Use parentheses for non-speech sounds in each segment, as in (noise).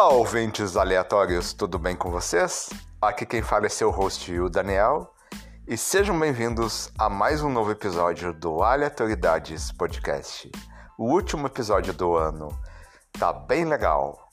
Olá, ouvintes aleatórios, tudo bem com vocês? Aqui quem fala é seu host, o Daniel, e sejam bem-vindos a mais um novo episódio do Aleatoridades Podcast. O último episódio do ano. Tá bem legal.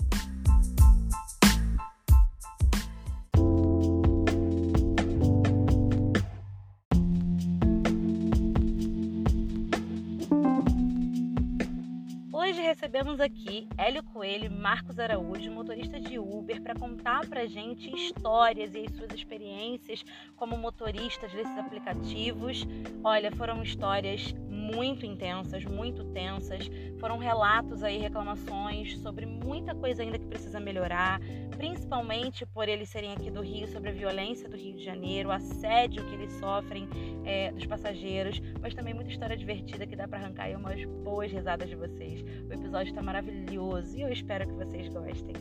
Recebemos aqui Hélio Coelho Marcos Araújo, motorista de Uber, para contar para gente histórias e as suas experiências como motoristas desses aplicativos. Olha, foram histórias muito intensas, muito tensas. Foram relatos aí, reclamações sobre muita coisa ainda que precisa melhorar, principalmente por eles serem aqui do Rio, sobre a violência do Rio de Janeiro, o assédio que eles sofrem é, dos passageiros, mas também muita história divertida que dá para arrancar aí umas boas risadas de vocês. O episódio está maravilhoso e eu espero que vocês gostem.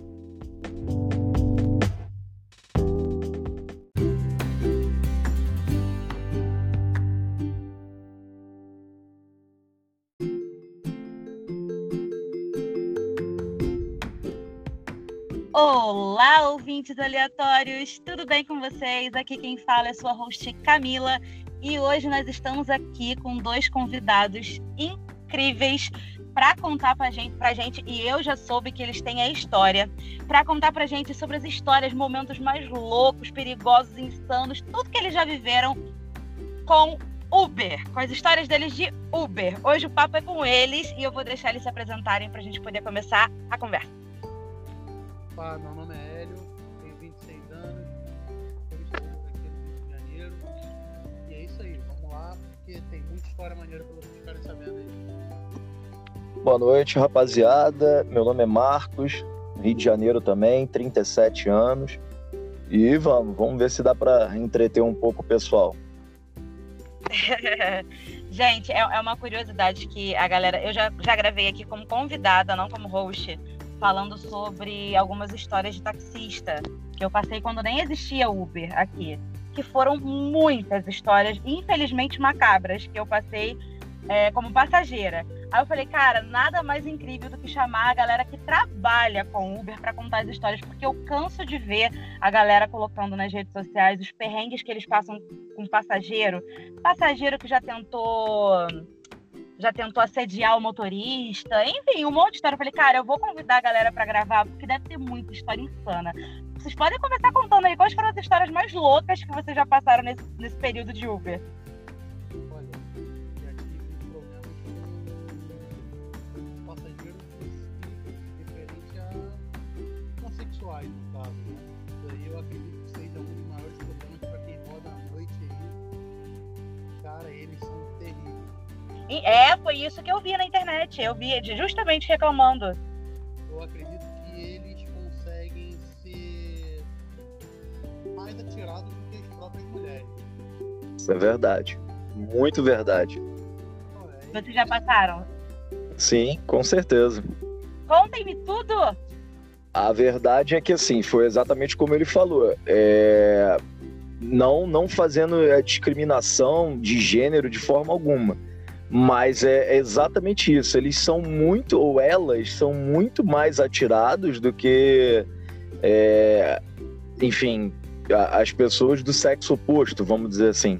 Olá, ouvintes aleatórios, tudo bem com vocês? Aqui quem fala é sua host Camila e hoje nós estamos aqui com dois convidados incríveis para contar pra gente, pra gente, e eu já soube que eles têm a história, para contar pra gente sobre as histórias, momentos mais loucos, perigosos, insanos, tudo que eles já viveram com Uber, com as histórias deles de Uber. Hoje o papo é com eles e eu vou deixar eles se apresentarem pra gente poder começar a conversa. Opa, meu nome é história maneira para vocês ficarem sabendo aí. Boa noite, rapaziada. Meu nome é Marcos, Rio de Janeiro também, 37 anos. E vamos, vamos ver se dá para entreter um pouco o pessoal. (laughs) Gente, é, é, uma curiosidade que a galera. Eu já, já gravei aqui como convidada, não como host falando sobre algumas histórias de taxista que eu passei quando nem existia Uber aqui, que foram muitas histórias, infelizmente macabras, que eu passei é, como passageira. Aí eu falei, cara, nada mais incrível do que chamar a galera que trabalha com Uber para contar as histórias, porque eu canso de ver a galera colocando nas redes sociais os perrengues que eles passam com passageiro. Passageiro que já tentou já tentou assediar o motorista, enfim, um monte de história. Eu falei, cara, eu vou convidar a galera para gravar, porque deve ter muita história insana. Vocês podem começar contando aí quais foram as histórias mais loucas que vocês já passaram nesse, nesse período de Uber. Olha, já tive problemas com passageiros referente a homossexuais, no caso. Né? Isso aí eu acredito que seja um dos maiores problemas para quem roda à noite aí. Cara, eles são terríveis é, foi isso que eu vi na internet. Eu vi justamente reclamando. Isso é verdade. Muito verdade. Vocês já passaram? Sim, com certeza. Contem-me tudo! A verdade é que assim, foi exatamente como ele falou. É... Não, não fazendo a discriminação de gênero de forma alguma mas é exatamente isso. Eles são muito, ou elas são muito mais atirados do que, é, enfim, as pessoas do sexo oposto, vamos dizer assim.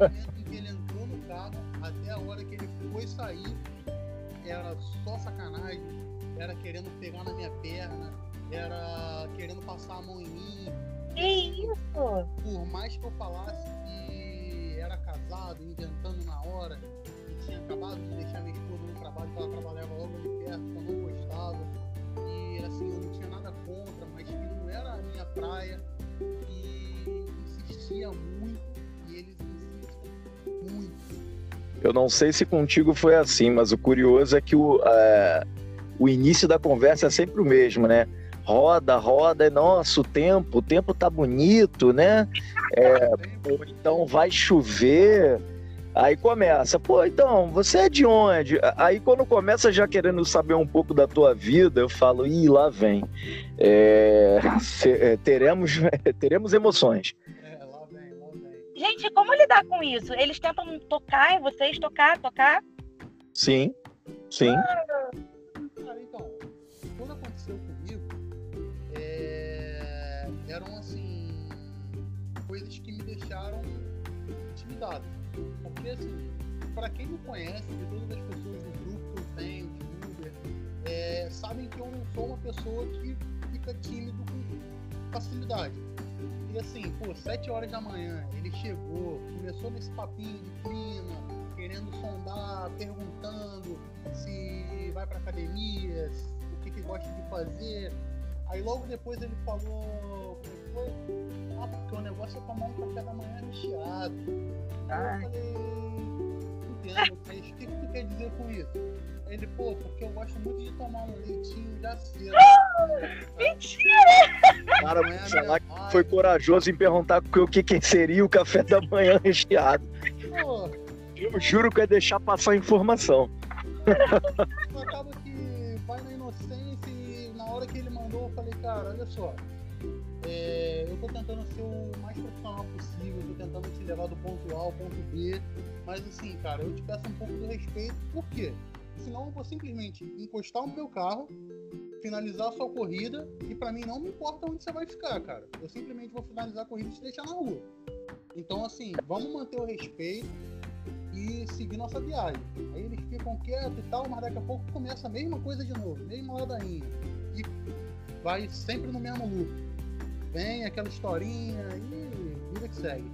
Momento em que ele entrou no carro até a hora que ele foi sair, era só sacanagem. Era querendo pegar na minha perna, era querendo passar a mão em mim. Que isso? Por mais que eu falasse era casado, inventando na hora, e tinha acabado de deixar minha esposa no trabalho, que ela trabalhava logo ali perto, que eu não gostava. E assim, eu não tinha nada contra, mas que não era a minha praia. E insistia muito, Eu não sei se contigo foi assim, mas o curioso é que o, é, o início da conversa é sempre o mesmo, né? Roda, roda, nossa, o tempo, o tempo tá bonito, né? É, então vai chover. Aí começa, pô, então, você é de onde? Aí quando começa já querendo saber um pouco da tua vida, eu falo, ih, lá vem. É, é teremos, (laughs) teremos emoções. Gente, como lidar com isso? Eles tentam tocar em vocês, tocar, tocar? Sim, sim. Cara, então, quando aconteceu comigo, é, eram assim, coisas que me deixaram intimidado. Porque assim, para quem me conhece, de todas as pessoas do grupo que eu tenho, de Uber, é, sabem que eu não sou uma pessoa que fica tímido com facilidade. E assim, pô, sete horas da manhã, ele chegou, começou nesse papinho de clima, querendo sondar, perguntando se vai pra academia, o que, que gosta de fazer. Aí logo depois ele falou, é foi? Ah, porque o negócio é tomar um café da manhã recheado. Aí eu falei, entendo, mas o que, que tu quer dizer com isso? Ele, pô, porque eu gosto muito de tomar um leitinho já cedo. Mentira! Cara, Não é vibe. foi corajoso em perguntar o que, que seria o café da manhã recheado. Pô, Eu juro que é deixar passar a informação. Acaba que vai na inocência e na hora que ele mandou eu falei, cara, olha só, é, eu tô tentando ser o mais profissional possível, tô tentando te levar do ponto A ao ponto B, mas assim, cara, eu te peço um pouco do respeito, por quê? Senão eu vou simplesmente encostar o meu carro, finalizar a sua corrida e pra mim não me importa onde você vai ficar, cara. Eu simplesmente vou finalizar a corrida e te deixar na rua. Então assim, vamos manter o respeito e seguir nossa viagem. Aí eles ficam quietos e tal, mas daqui a pouco começa a mesma coisa de novo, mesma ladainha. E vai sempre no mesmo loop. Vem aquela historinha e vida que segue.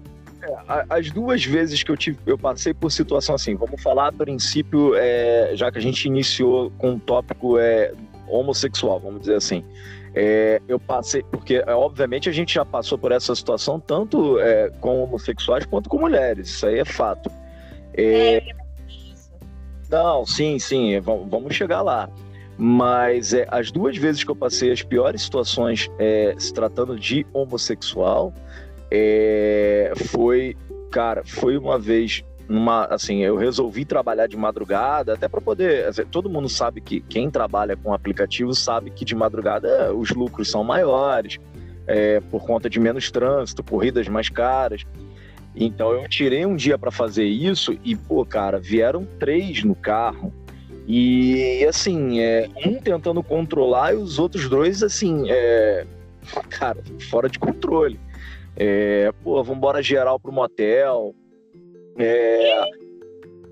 É, as duas vezes que eu tive, eu passei por situação assim, vamos falar a princípio, é, já que a gente iniciou com um tópico é, homossexual, vamos dizer assim. É, eu passei, porque é, obviamente a gente já passou por essa situação tanto é, com homossexuais quanto com mulheres, isso aí é fato. É, É, isso. Não, sim, sim, vamos, vamos chegar lá. Mas é, as duas vezes que eu passei as piores situações é, se tratando de homossexual é, foi, cara, foi uma vez numa, assim, eu resolvi trabalhar de madrugada até para poder, assim, todo mundo sabe que quem trabalha com aplicativo sabe que de madrugada os lucros são maiores é, por conta de menos trânsito, corridas mais caras. Então eu tirei um dia para fazer isso e, pô, cara, vieram três no carro. E assim, é, um tentando controlar e os outros dois, assim, é, cara, fora de controle. É, pô, vambora geral pro motel. É,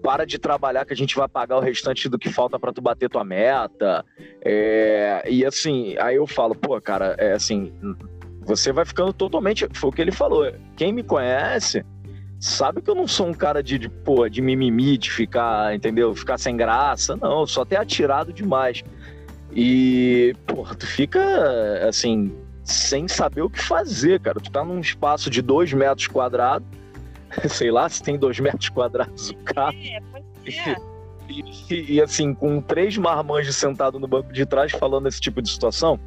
para de trabalhar que a gente vai pagar o restante do que falta para tu bater tua meta. É, e assim, aí eu falo, pô, cara, é assim, você vai ficando totalmente. Foi o que ele falou. Quem me conhece sabe que eu não sou um cara de, de, pô, de mimimi, de ficar, entendeu? Ficar sem graça. Não, eu sou até atirado demais. E, porra, tu fica, assim, sem saber o que fazer, cara. Tu tá num espaço de dois metros quadrados, (laughs) sei lá se tem dois metros quadrados o carro. É, pode ser. E, e, assim, com três marmanjos sentados no banco de trás falando esse tipo de situação,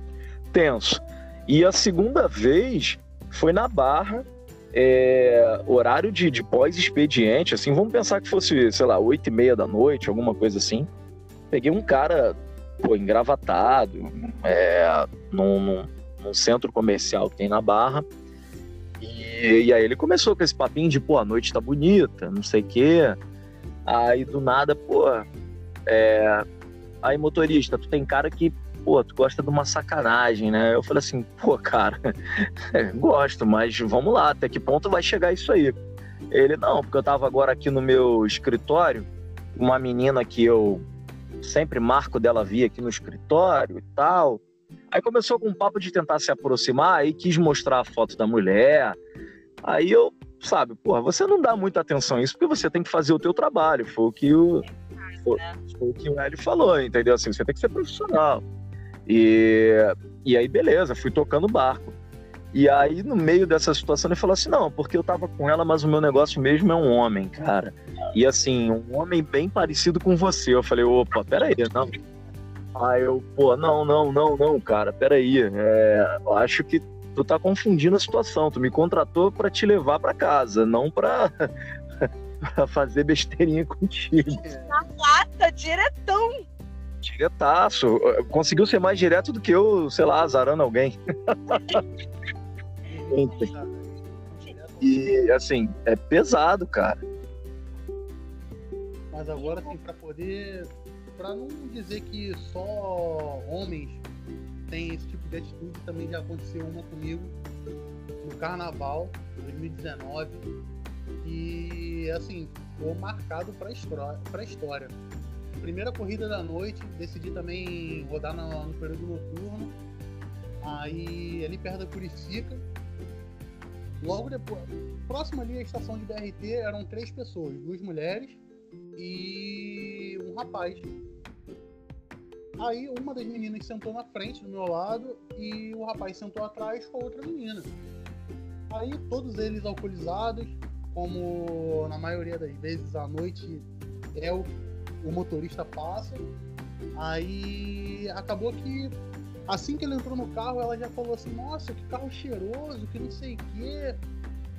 tenso. E a segunda vez foi na Barra, é, horário de, de pós-expediente, assim, vamos pensar que fosse, sei lá, oito e meia da noite, alguma coisa assim. Peguei um cara, pô, engravatado, é, num, num, num centro comercial que tem na Barra. E, e aí ele começou com esse papinho de, pô, a noite tá bonita, não sei o quê. Aí do nada, pô, é... aí motorista, tu tem cara que, pô, tu gosta de uma sacanagem, né? Eu falei assim, pô, cara, (laughs) gosto, mas vamos lá, até que ponto vai chegar isso aí? Ele, não, porque eu tava agora aqui no meu escritório, uma menina que eu sempre marco dela via aqui no escritório e tal. Aí começou com um papo de tentar se aproximar, aí quis mostrar a foto da mulher. Aí eu, sabe, porra, você não dá muita atenção a isso porque você tem que fazer o teu trabalho. Foi o que o, foi, foi o, que o Hélio falou, entendeu? Assim, você tem que ser profissional. E, e aí, beleza, fui tocando o barco. E aí, no meio dessa situação, ele falou assim: não, porque eu tava com ela, mas o meu negócio mesmo é um homem, cara. E assim, um homem bem parecido com você. Eu falei, opa, peraí, não. Aí eu, pô, não, não, não, não, cara, peraí. É, eu acho que tu tá confundindo a situação. Tu me contratou para te levar para casa, não (laughs) pra, fazer besteirinha contigo. Na lata, diretão. Diretaço. Conseguiu ser mais direto do que eu, sei lá, azarando alguém. (laughs) e assim, é pesado, cara. Mas agora, assim, pra poder. Pra não dizer que só homens têm esse tipo de atitude, também já aconteceu uma comigo no carnaval 2019. E assim, ficou marcado pra história. Pra história. Primeira corrida da noite, decidi também rodar no, no período noturno. Aí ali perto da Curicica. Logo depois, próximo ali à estação de BRT eram três pessoas, duas mulheres e um rapaz. Aí uma das meninas sentou na frente do meu lado e o rapaz sentou atrás com a outra menina. Aí todos eles alcoolizados, como na maioria das vezes à noite é o, o motorista passa. Aí acabou que assim que ele entrou no carro, ela já falou assim, nossa, que carro cheiroso, que não sei o quê.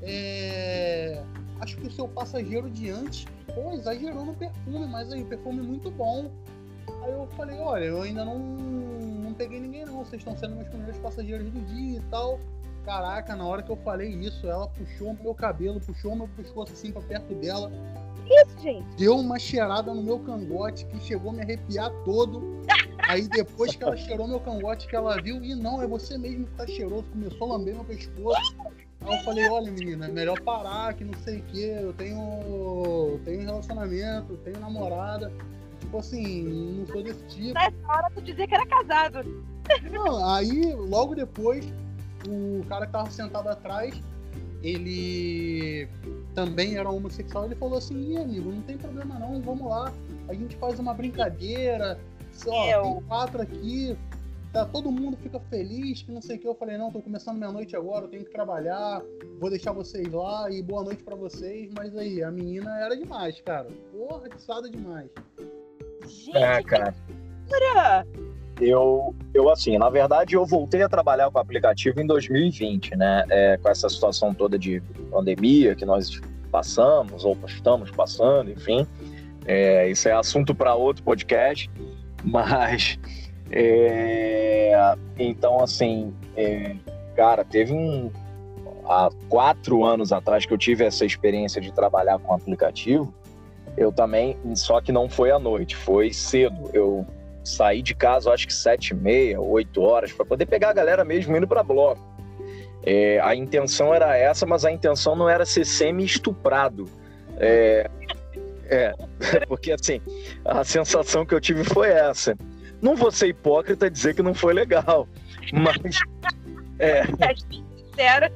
É... Acho que o seu passageiro de antes pô, exagerou no perfume, mas aí, perfume muito bom. Aí eu falei, olha, eu ainda não, não peguei ninguém não, vocês estão sendo meus primeiros passageiros do dia e tal. Caraca, na hora que eu falei isso, ela puxou meu cabelo, puxou meu pescoço assim pra perto dela. Isso, gente. Deu uma cheirada no meu cangote que chegou a me arrepiar todo. Aí depois que ela cheirou meu cangote, que ela viu, e não, é você mesmo que tá cheiroso, começou a lamber meu pescoço. Aí eu falei, olha menina, é melhor parar, que não sei o que, eu tenho, tenho relacionamento, tenho namorada. Tipo assim, não sou desse tipo. Nessa hora tu dizia que era casado. Não, aí logo depois, o cara que tava sentado atrás, ele também era homossexual, ele falou assim, Ih, amigo, não tem problema não, vamos lá, a gente faz uma brincadeira, só tem quatro aqui, tá, todo mundo fica feliz, que não sei o que. Eu falei, não, tô começando minha noite agora, eu tenho que trabalhar, vou deixar vocês lá e boa noite para vocês. Mas aí, a menina era demais, cara. Porra, tiçada demais. Gente, É, cara. que Eu, eu, assim, na verdade, eu voltei a trabalhar com o aplicativo em 2020, né? É, com essa situação toda de pandemia que nós passamos, ou estamos passando, enfim. É, isso é assunto para outro podcast. (laughs) Mas, é, então, assim, é, cara, teve um. Há quatro anos atrás que eu tive essa experiência de trabalhar com aplicativo, eu também, só que não foi à noite, foi cedo. Eu saí de casa, acho que sete e meia, oito horas, para poder pegar a galera mesmo indo para bloco. É, a intenção era essa, mas a intenção não era ser semi-estuprado. É, é, (laughs) porque assim, a sensação que eu tive foi essa. Não vou ser hipócrita e dizer que não foi legal, (laughs) mas. É, (laughs)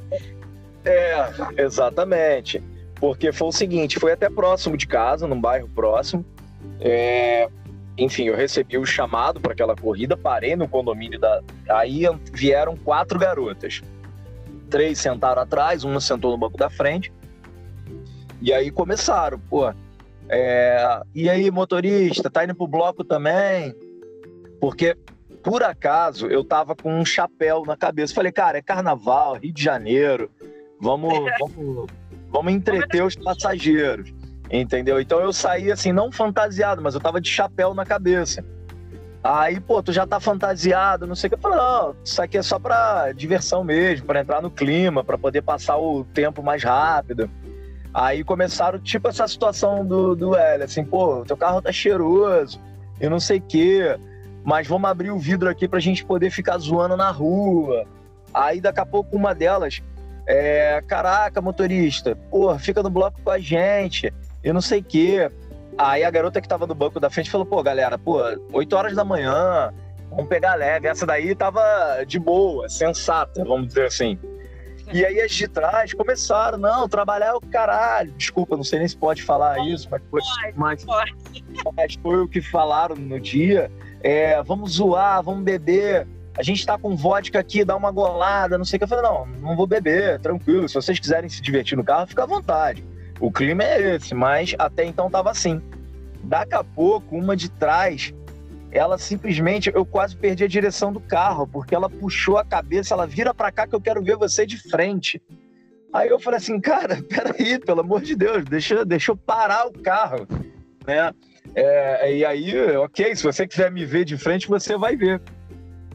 é, exatamente. Porque foi o seguinte, foi até próximo de casa, num bairro próximo. É, enfim, eu recebi o chamado para aquela corrida, parei no condomínio da. Aí vieram quatro garotas. Três sentaram atrás, uma sentou no banco da frente. E aí começaram, pô. é, E aí, motorista, tá indo pro bloco também? Porque, por acaso, eu tava com um chapéu na cabeça. Falei, cara, é carnaval, Rio de Janeiro. Vamos, (laughs) vamos, vamos entreter os passageiros. Entendeu? Então eu saí assim, não fantasiado, mas eu tava de chapéu na cabeça. Aí, pô, tu já tá fantasiado, não sei o que. Eu falei, não, isso aqui é só pra diversão mesmo, pra entrar no clima, pra poder passar o tempo mais rápido. Aí começaram, tipo, essa situação do, do Hélio, assim, pô, teu carro tá cheiroso, eu não sei o quê, mas vamos abrir o vidro aqui pra gente poder ficar zoando na rua. Aí daqui a pouco uma delas, é, caraca, motorista, pô, fica no bloco com a gente, eu não sei o quê. Aí a garota que tava no banco da frente falou, pô, galera, pô, 8 horas da manhã, vamos pegar leve. Essa daí tava de boa, sensata, vamos dizer assim. E aí as de trás começaram, não, trabalhar é o caralho. Desculpa, não sei nem se pode falar isso, mas foi, mas, Pode. mas foi o que falaram no dia. É, vamos zoar, vamos beber. A gente tá com vodka aqui, dá uma golada, não sei o que. Eu falei, não, não vou beber, tranquilo. Se vocês quiserem se divertir no carro, fica à vontade. O clima é esse, mas até então tava assim. Daqui a pouco, uma de trás ela simplesmente, eu quase perdi a direção do carro, porque ela puxou a cabeça, ela vira para cá que eu quero ver você de frente. Aí eu falei assim, cara, (laughs) peraí, pelo amor de Deus, deixa, deixa eu parar o carro, né? É, e aí, ok, se você quiser me ver de frente, você vai ver.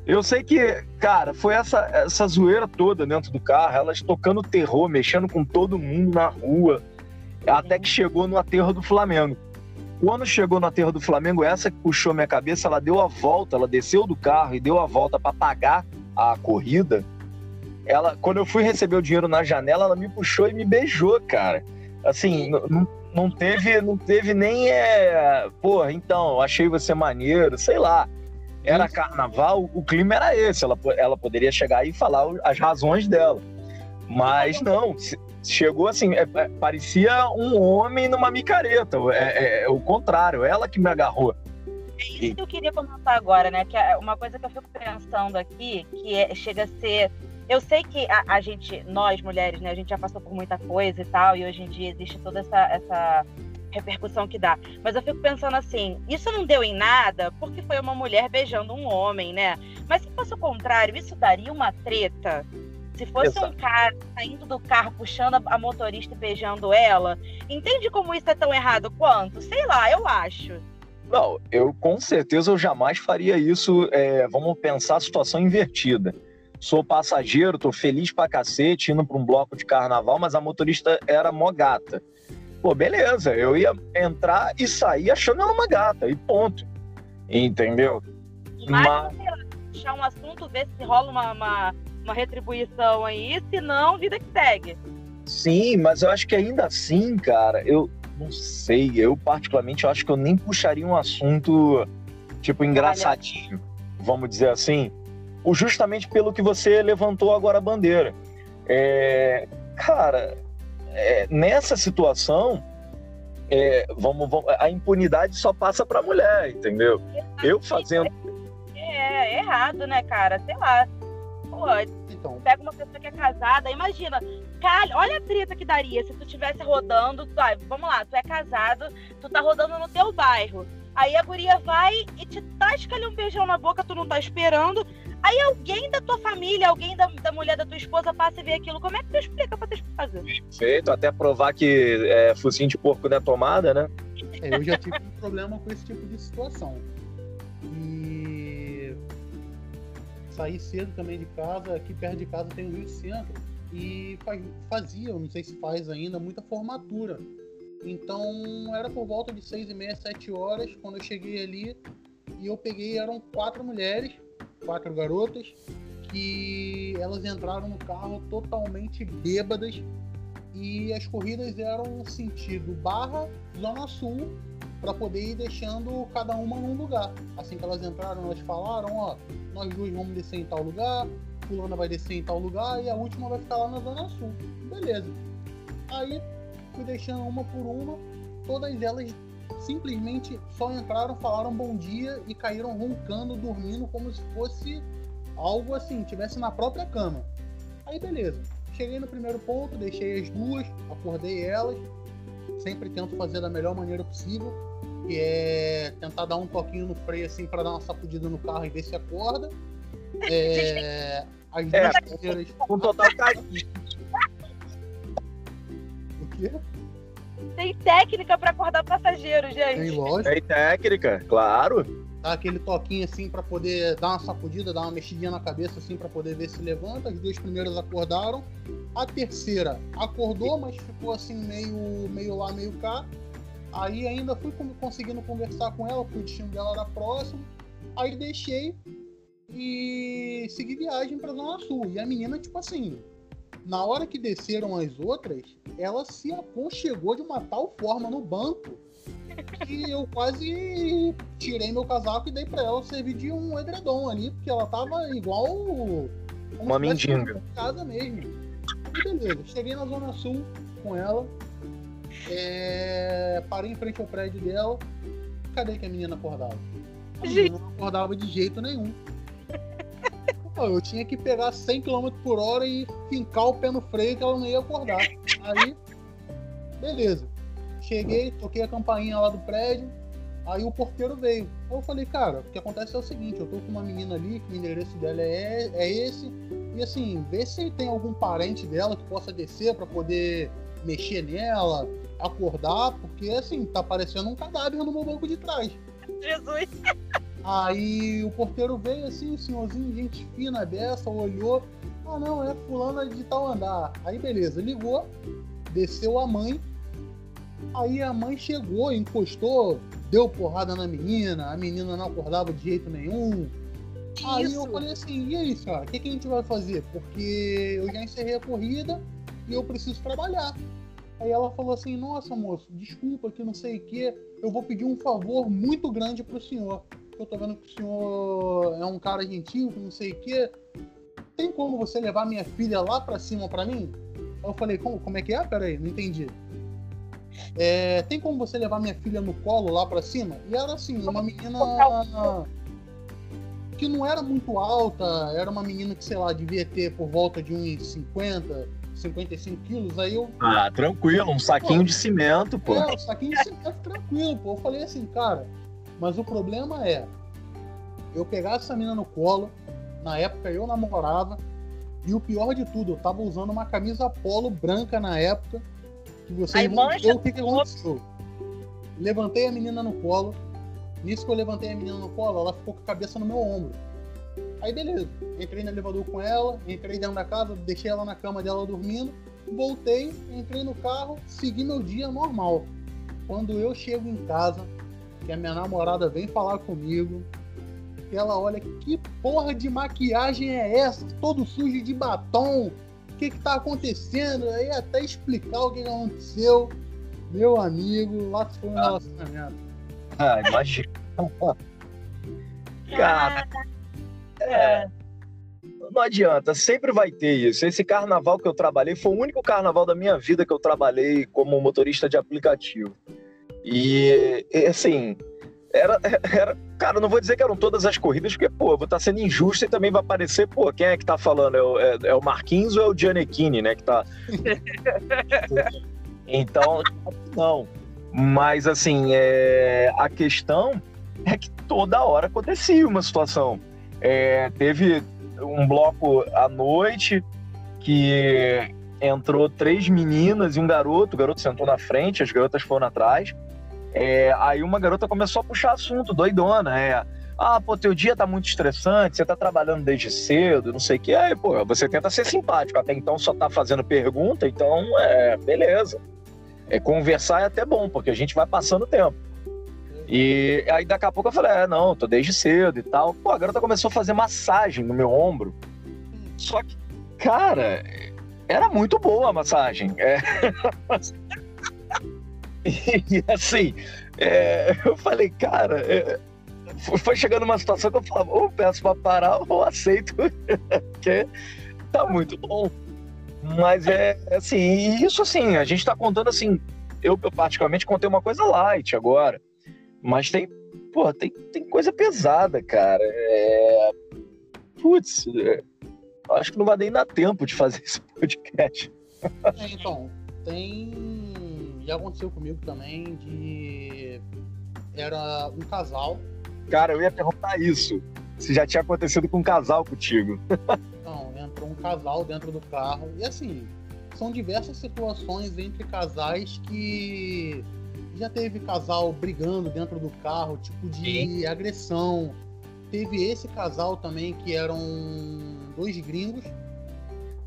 Eu sei que, cara, foi essa, essa zoeira toda dentro do carro, elas tocando terror, mexendo com todo mundo na rua, até que chegou no aterro do Flamengo. Quando chegou no aterro do Flamengo, essa que puxou minha cabeça, ela deu a volta, ela desceu do carro e deu a volta para pagar a corrida. Ela, quando eu fui receber o dinheiro na janela, ela me puxou e me beijou, cara. Assim, não, não teve, não teve nem é, porra, então, achei você maneiro, sei lá. Era carnaval, o clima era esse, ela, ela poderia chegar e falar as razões dela. Mas não, chegou assim, é, é, parecia um homem numa micareta. É, é, é, o contrário, ela que me agarrou. É isso que eu queria comentar agora, né? Que é uma coisa que eu fico pensando aqui, que é, chega a ser. Eu sei que a, a, gente, nós mulheres, né, a gente já passou por muita coisa e tal, e hoje em dia existe toda essa, essa repercussão que dá. Mas eu fico pensando assim, isso não deu em nada porque foi uma mulher beijando um homem, né? Mas se fosse o contrário, isso daria uma treta. Se fosse Exato. um cara saindo do carro, puxando a motorista e beijando ela, entende como isso é tão errado quanto? Sei lá, eu acho. Não, eu com certeza eu jamais faria isso. É, vamos pensar a situação invertida. Sou passageiro, tô feliz pra cacete, indo pra um bloco de carnaval, mas a motorista era mó gata. Pô, beleza, eu ia entrar e sair achando ela uma gata, e ponto. Entendeu? Mas, mas... puxar um assunto, ver se rola uma, uma uma retribuição aí, senão, vida que segue. Sim, mas eu acho que ainda assim, cara, eu não sei, eu particularmente eu acho que eu nem puxaria um assunto tipo engraçadinho, Olha. vamos dizer assim, justamente pelo que você levantou agora a bandeira. É, cara, é, nessa situação, é, vamos, vamos, a impunidade só passa para mulher, entendeu? Eu fazendo. É, é errado, né, cara? Sei lá. Pô, então. pega uma pessoa que é casada, imagina, cara, olha a treta que daria se tu estivesse rodando, tu, ah, vamos lá, tu é casado, tu tá rodando no teu bairro. Aí a guria vai e te tasca ali um beijão na boca, tu não tá esperando. Aí alguém da tua família, alguém da, da mulher da tua esposa passa e vê aquilo. Como é que tu explica pra tua esposa? Perfeito, até provar que é, focinho de porco não é tomada, né? É, eu já tive um problema com esse tipo de situação. E saí cedo também de casa, aqui perto de casa tem o Rio Centro, e fazia, não sei se faz ainda, muita formatura. Então era por volta de seis e meia, sete horas, quando eu cheguei ali, e eu peguei, eram quatro mulheres, quatro garotas, que elas entraram no carro totalmente bêbadas, e as corridas eram sentido Barra, Zona Sul, para poder ir deixando cada uma num lugar. Assim que elas entraram, elas falaram, ó, nós duas vamos descer em tal lugar, fulana vai descer em tal lugar e a última vai ficar lá na zona sul. Beleza. Aí fui deixando uma por uma, todas elas simplesmente só entraram, falaram bom dia e caíram roncando, dormindo como se fosse algo assim, tivesse na própria cama. Aí beleza. Cheguei no primeiro ponto, deixei as duas, acordei elas, sempre tento fazer da melhor maneira possível, que é tentar dar um toquinho no freio assim para dar uma sacudida no carro e ver se acorda. (laughs) É, as duas é, cadeiras. Com total carinho. O quê? Tem técnica para acordar passageiro, gente. Tem lógico. Tem técnica, claro. Dá aquele toquinho assim para poder dar uma sacudida, dar uma mexidinha na cabeça assim para poder ver se levanta. As duas primeiras acordaram. A terceira acordou, mas ficou assim meio, meio lá, meio cá. Aí ainda fui conseguindo conversar com ela, porque o destino dela era próximo. Aí deixei e segui viagem para Zona Sul. E a menina, tipo assim, na hora que desceram as outras, ela se aconchegou de uma tal forma no banco que eu quase tirei meu casaco e dei para ela servir de um edredom ali, porque ela tava igual uma mendiga. Casa mesmo. E beleza, cheguei na Zona Sul com ela. É... Parei em frente ao prédio dela. Cadê que a menina acordava? A menina não acordava de jeito nenhum. Eu tinha que pegar 100 km por hora e fincar o pé no freio que ela não ia acordar. Aí, beleza. Cheguei, toquei a campainha lá do prédio. Aí o porteiro veio. Eu falei, cara, o que acontece é o seguinte, eu tô com uma menina ali, que o endereço dela é, é esse, e assim, vê se tem algum parente dela que possa descer para poder mexer nela, acordar, porque assim, tá parecendo um cadáver no meu banco de trás. Jesus! Aí o porteiro veio assim, o senhorzinho, gente fina dessa, olhou. Ah não, é fulana de tal andar. Aí beleza, ligou, desceu a mãe. Aí a mãe chegou, encostou, deu porrada na menina, a menina não acordava de jeito nenhum. Aí Isso. eu falei assim, e aí, cara, o que, que a gente vai fazer? Porque eu já encerrei a corrida e eu preciso trabalhar. Aí ela falou assim, nossa moço, desculpa que não sei o que, eu vou pedir um favor muito grande pro senhor. Eu tô vendo que o senhor é um cara gentil, não sei o que. Tem como você levar minha filha lá pra cima pra mim? Aí eu falei, como, como é que é? Peraí, não entendi. É, tem como você levar minha filha no colo lá pra cima? E era assim, uma menina que não era muito alta, era uma menina que, sei lá, devia ter por volta de uns 50, 55 quilos. Aí eu, Ah, tranquilo, um saquinho de cimento, pô. é, o saquinho de cimento tranquilo, pô. Eu falei assim, cara, mas o problema é, eu pegar essa menina no colo, na época eu namorava, e o pior de tudo, eu tava usando uma camisa polo branca na época, que vocês Aí vão mancha ver o que, aconteceu. Levantei a menina no colo, nisso que eu levantei a menina no colo, ela ficou com a cabeça no meu ombro. Aí beleza, entrei no elevador com ela, entrei dentro da casa, deixei ela na cama dela dormindo, voltei, entrei no carro, segui meu dia normal. Quando eu chego em casa, que a minha namorada vem falar comigo, que ela olha, que porra de maquiagem é essa? Todo sujo de batom. O que que tá acontecendo? Aí até explicar o que que aconteceu. Meu amigo, lá foi um relacionamento. Ah, imagina. (laughs) Cara, é, não adianta, sempre vai ter isso. Esse carnaval que eu trabalhei foi o único carnaval da minha vida que eu trabalhei como motorista de aplicativo. E, assim, era, (laughs) era. Cara, não vou dizer que eram todas as corridas, porque, pô, eu vou estar sendo injusto e também vai aparecer, pô, quem é que tá falando? É o, é, é o Marquinhos ou é o Gianecchini, né? Que tá. (laughs) então, não. Mas, assim, é, a questão é que toda hora acontecia uma situação. É, teve um bloco à noite que entrou três meninas e um garoto. O garoto sentou na frente, as garotas foram atrás. É, aí uma garota começou a puxar assunto, doidona. É, ah, pô, teu dia tá muito estressante, você tá trabalhando desde cedo, não sei o que. Aí, pô, você tenta ser simpático. Até então só tá fazendo pergunta, então, é, beleza. É, conversar é até bom, porque a gente vai passando tempo. E aí daqui a pouco eu falei, é, não, tô desde cedo e tal. Pô, a garota começou a fazer massagem no meu ombro. Só que, cara, era muito boa a massagem. É... (laughs) e assim, é, eu falei, cara, é, foi chegando uma situação que eu falava, ou peço pra parar ou aceito, (laughs) porque tá muito bom. Mas é assim, isso assim, a gente tá contando assim, eu, eu particularmente contei uma coisa light agora. Mas tem, pô, tem, tem coisa pesada, cara. É... Putz, é... acho que não vai nem dar tempo de fazer (laughs) esse podcast. É, então, tem. Já aconteceu comigo também de. Era um casal. Cara, eu ia perguntar isso. Se já tinha acontecido com um casal contigo. Não, entrou um casal dentro do carro. E assim, são diversas situações entre casais que já teve casal brigando dentro do carro, tipo de agressão. Teve esse casal também que eram dois gringos.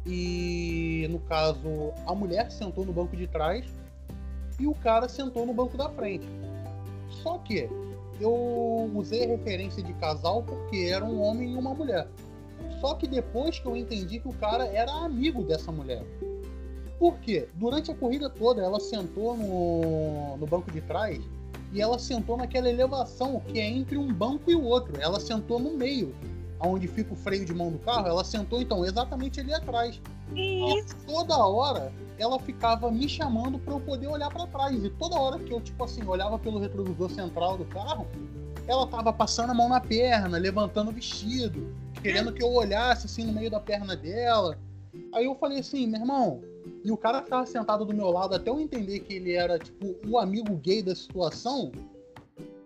E no caso, a mulher sentou no banco de trás e o cara sentou no banco da frente. Só que eu usei a referência de casal porque era um homem e uma mulher. Só que depois que eu entendi que o cara era amigo dessa mulher. Por quê? Durante a corrida toda, ela sentou no, no banco de trás e ela sentou naquela elevação que é entre um banco e o outro. Ela sentou no meio, onde fica o freio de mão do carro. Ela sentou, então, exatamente ali atrás. Isso? Toda hora, ela ficava me chamando para eu poder olhar para trás. E toda hora que eu, tipo assim, olhava pelo retrovisor central do carro, ela tava passando a mão na perna, levantando o vestido, querendo que eu olhasse, assim, no meio da perna dela. Aí eu falei assim, meu irmão, e o cara que tava sentado do meu lado, até eu entender que ele era, tipo, o amigo gay da situação,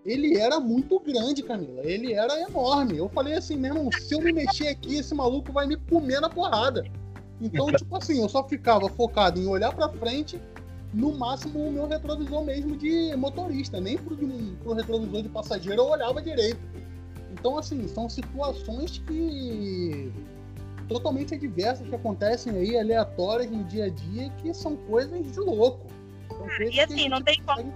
ele era muito grande, Camila. Ele era enorme. Eu falei assim, meu irmão, se eu me mexer aqui, esse maluco vai me comer na porrada. Então, (laughs) tipo assim, eu só ficava focado em olhar pra frente, no máximo o meu retrovisor mesmo de motorista, nem pro, pro retrovisor de passageiro eu olhava direito. Então, assim, são situações que totalmente adversas que acontecem aí, aleatórias no dia a dia, que são coisas de louco. e assim, não tem como.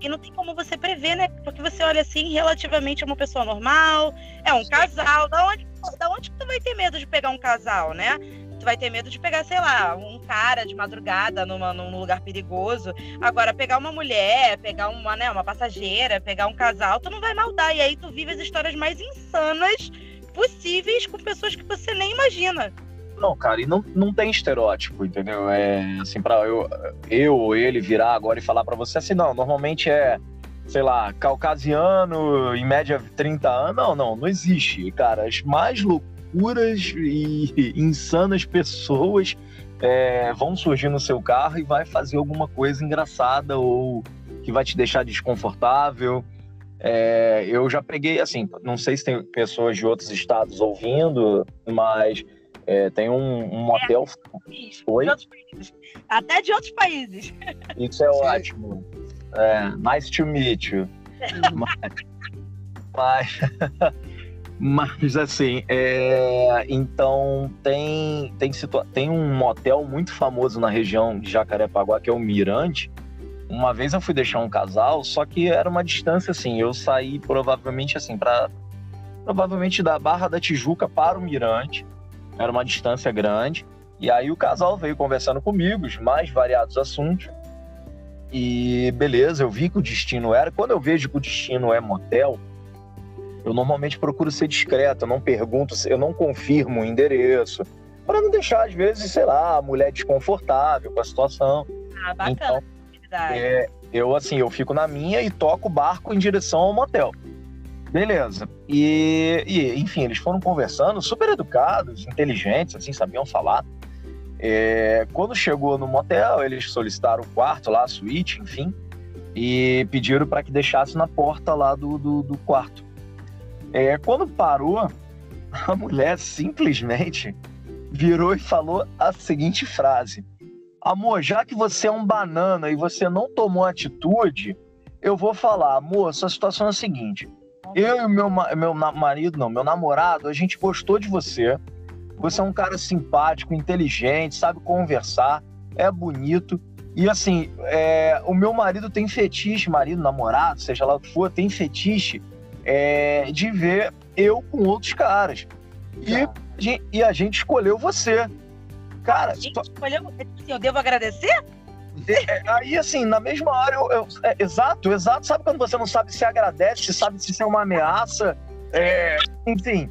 E não tem como você prever, né? Porque você olha assim, relativamente é uma pessoa normal, é um casal. Da onde, da onde tu vai ter medo de pegar um casal, né? Tu vai ter medo de pegar, sei lá, um cara de madrugada numa, num lugar perigoso. Agora, pegar uma mulher, pegar uma, né, uma passageira, pegar um casal, tu não vai maldar. E aí tu vive as histórias mais insanas possíveis com pessoas que você nem imagina. Não, cara, e não, não tem estereótipo, entendeu? É assim, pra eu, eu ou ele virar agora e falar para você assim, não, normalmente é, sei lá, caucasiano, em média 30 anos. Não, não, não existe, cara. As mais loucuras e insanas pessoas é, vão surgir no seu carro e vai fazer alguma coisa engraçada ou que vai te deixar desconfortável. É, eu já peguei, assim, não sei se tem pessoas de outros estados ouvindo, mas é, tem um, um motel. É, Oi? De Até de outros países. Isso é ótimo. É, nice to meet you. (laughs) mas, mas, (laughs) mas, assim, é, então tem, tem, situa tem um motel muito famoso na região de Jacarepaguá, que é o Mirante, uma vez eu fui deixar um casal, só que era uma distância assim. Eu saí provavelmente assim para provavelmente da Barra da Tijuca para o Mirante. Era uma distância grande. E aí o casal veio conversando comigo, os mais variados assuntos. E beleza, eu vi que o destino era. Quando eu vejo que o destino é motel, eu normalmente procuro ser discreto, eu não pergunto, eu não confirmo o endereço, para não deixar, às vezes, sei lá, a mulher desconfortável com a situação. Ah, bacana. Então, é, eu, assim, eu fico na minha e toco o barco em direção ao motel. Beleza. E, e, enfim, eles foram conversando, super educados, inteligentes, assim, sabiam falar. É, quando chegou no motel, eles solicitaram o quarto lá, a suíte, enfim, e pediram para que deixasse na porta lá do, do, do quarto. É, quando parou, a mulher simplesmente virou e falou a seguinte frase: amor, já que você é um banana e você não tomou atitude, eu vou falar, amor, a situação é a seguinte. Eu e meu, meu marido, não, meu namorado, a gente gostou de você. Você é um cara simpático, inteligente, sabe conversar, é bonito. E assim, é, o meu marido tem fetiche, marido, namorado, seja lá o que for, tem fetiche é, de ver eu com outros caras. E, e a gente escolheu você. Cara, gente escolheu, assim, eu devo agradecer? É, é, aí, assim, na mesma hora, eu, eu é, exato, exato. Sabe quando você não sabe se agradece, se sabe se isso é uma ameaça? É, enfim.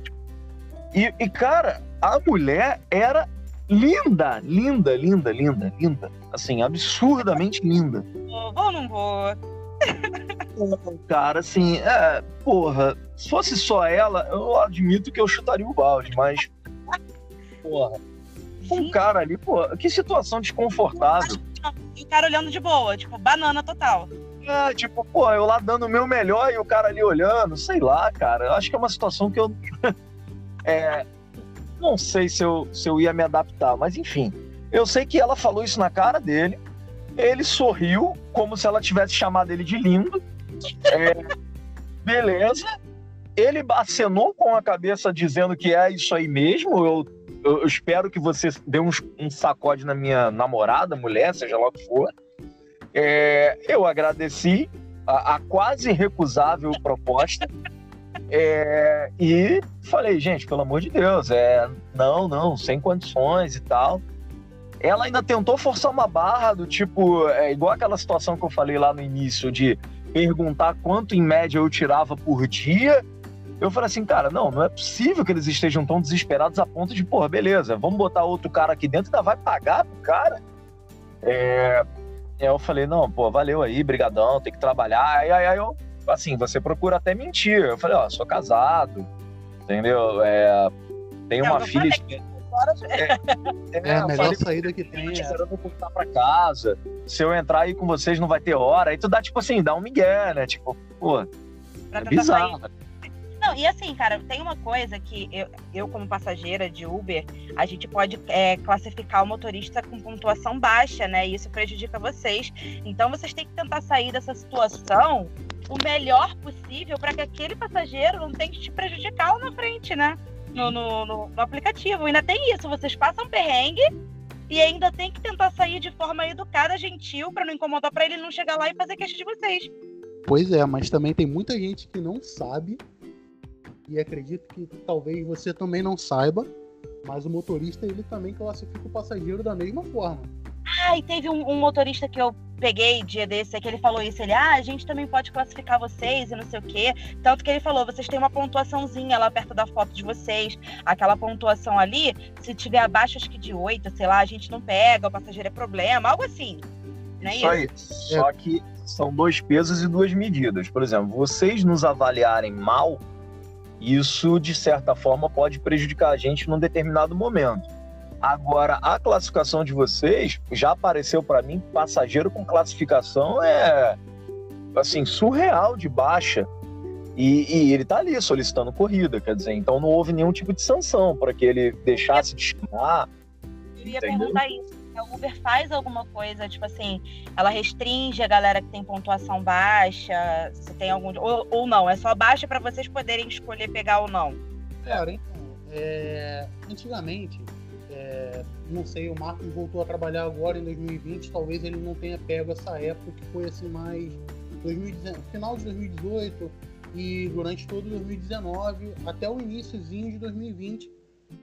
E, e, cara, a mulher era linda, linda, linda, linda, linda. Assim, absurdamente linda. Vou ou não vou? (laughs) Cara, assim, é, porra, se fosse só ela, eu admito que eu chutaria o balde, mas. Porra um cara ali, pô, que situação desconfortável. E o cara olhando de boa, tipo, banana total. É, tipo, pô, eu lá dando o meu melhor e o cara ali olhando, sei lá, cara. Eu acho que é uma situação que eu. (laughs) é, não sei se eu, se eu ia me adaptar, mas enfim. Eu sei que ela falou isso na cara dele. Ele sorriu, como se ela tivesse chamado ele de lindo. É, beleza. Ele acenou com a cabeça dizendo que é isso aí mesmo. Eu eu, espero que você dê um, sacode na minha namorada, mulher, seja lá o que for. É, eu agradeci a, a, quase recusável proposta é, e falei, gente, pelo amor de Deus, é, não, não, sem condições e tal. Ela ainda tentou forçar uma barra do tipo, é igual aquela situação que eu falei lá no início de perguntar quanto em média eu tirava por dia eu falei assim, cara, não, não é possível que eles estejam tão desesperados a ponto de, porra, beleza, vamos botar outro cara aqui dentro, ainda vai pagar pro cara. É, eu falei, não, pô, valeu aí, brigadão, tem que trabalhar. Aí, aí, aí eu, assim, você procura até mentir. Eu falei, ó, sou casado, entendeu? É, tenho uma filha... horas. É, É, a melhor saída que tem é. esperando voltar pra casa. Se eu entrar aí com vocês, não vai ter hora. Aí tu dá, tipo assim, dá um migué, né? Tipo, pô, pra é bizarro. sair. Não, e assim, cara, tem uma coisa que eu, eu como passageira de Uber, a gente pode é, classificar o motorista com pontuação baixa, né? E isso prejudica vocês. Então vocês têm que tentar sair dessa situação o melhor possível para que aquele passageiro não tenha que te prejudicar lá na frente, né? No, no, no- no aplicativo. Ainda tem isso, vocês passam perrengue e ainda tem que tentar sair de forma educada, gentil, para não incomodar, para ele não chegar lá e fazer queixa de vocês. Pois é, mas também tem muita gente que não sabe. E acredito que talvez você também não saiba. Mas o motorista ele também classifica o passageiro da mesma forma. Ah, e teve um, um motorista que eu peguei dia desse, que ele falou isso, ele, ah, a gente também pode classificar vocês e não sei o quê. Tanto que ele falou, vocês têm uma pontuaçãozinha lá perto da foto de vocês. Aquela pontuação ali, se tiver abaixo, acho que de 8, sei lá, a gente não pega, o passageiro é problema, algo assim. Não é Isso aí. isso? Só que são dois pesos e duas medidas. Por exemplo, vocês nos avaliarem mal, isso de certa forma pode prejudicar a gente num determinado momento. Agora, a classificação de vocês já apareceu para mim, passageiro com classificação é assim surreal de baixa. E, e ele tá ali solicitando corrida, quer dizer, então não houve nenhum tipo de sanção para que ele deixasse de chamar. Eu ia Entendeu? perguntar isso. A Uber faz alguma coisa, tipo assim, ela restringe a galera que tem pontuação baixa, se tem algum. Ou, ou não, é só baixa para vocês poderem escolher pegar ou não. Cara, então, é, antigamente, é, não sei, o Marcos voltou a trabalhar agora em 2020, talvez ele não tenha pego essa época que foi assim mais 2019, final de 2018 e durante todo 2019 até o iníciozinho de 2020,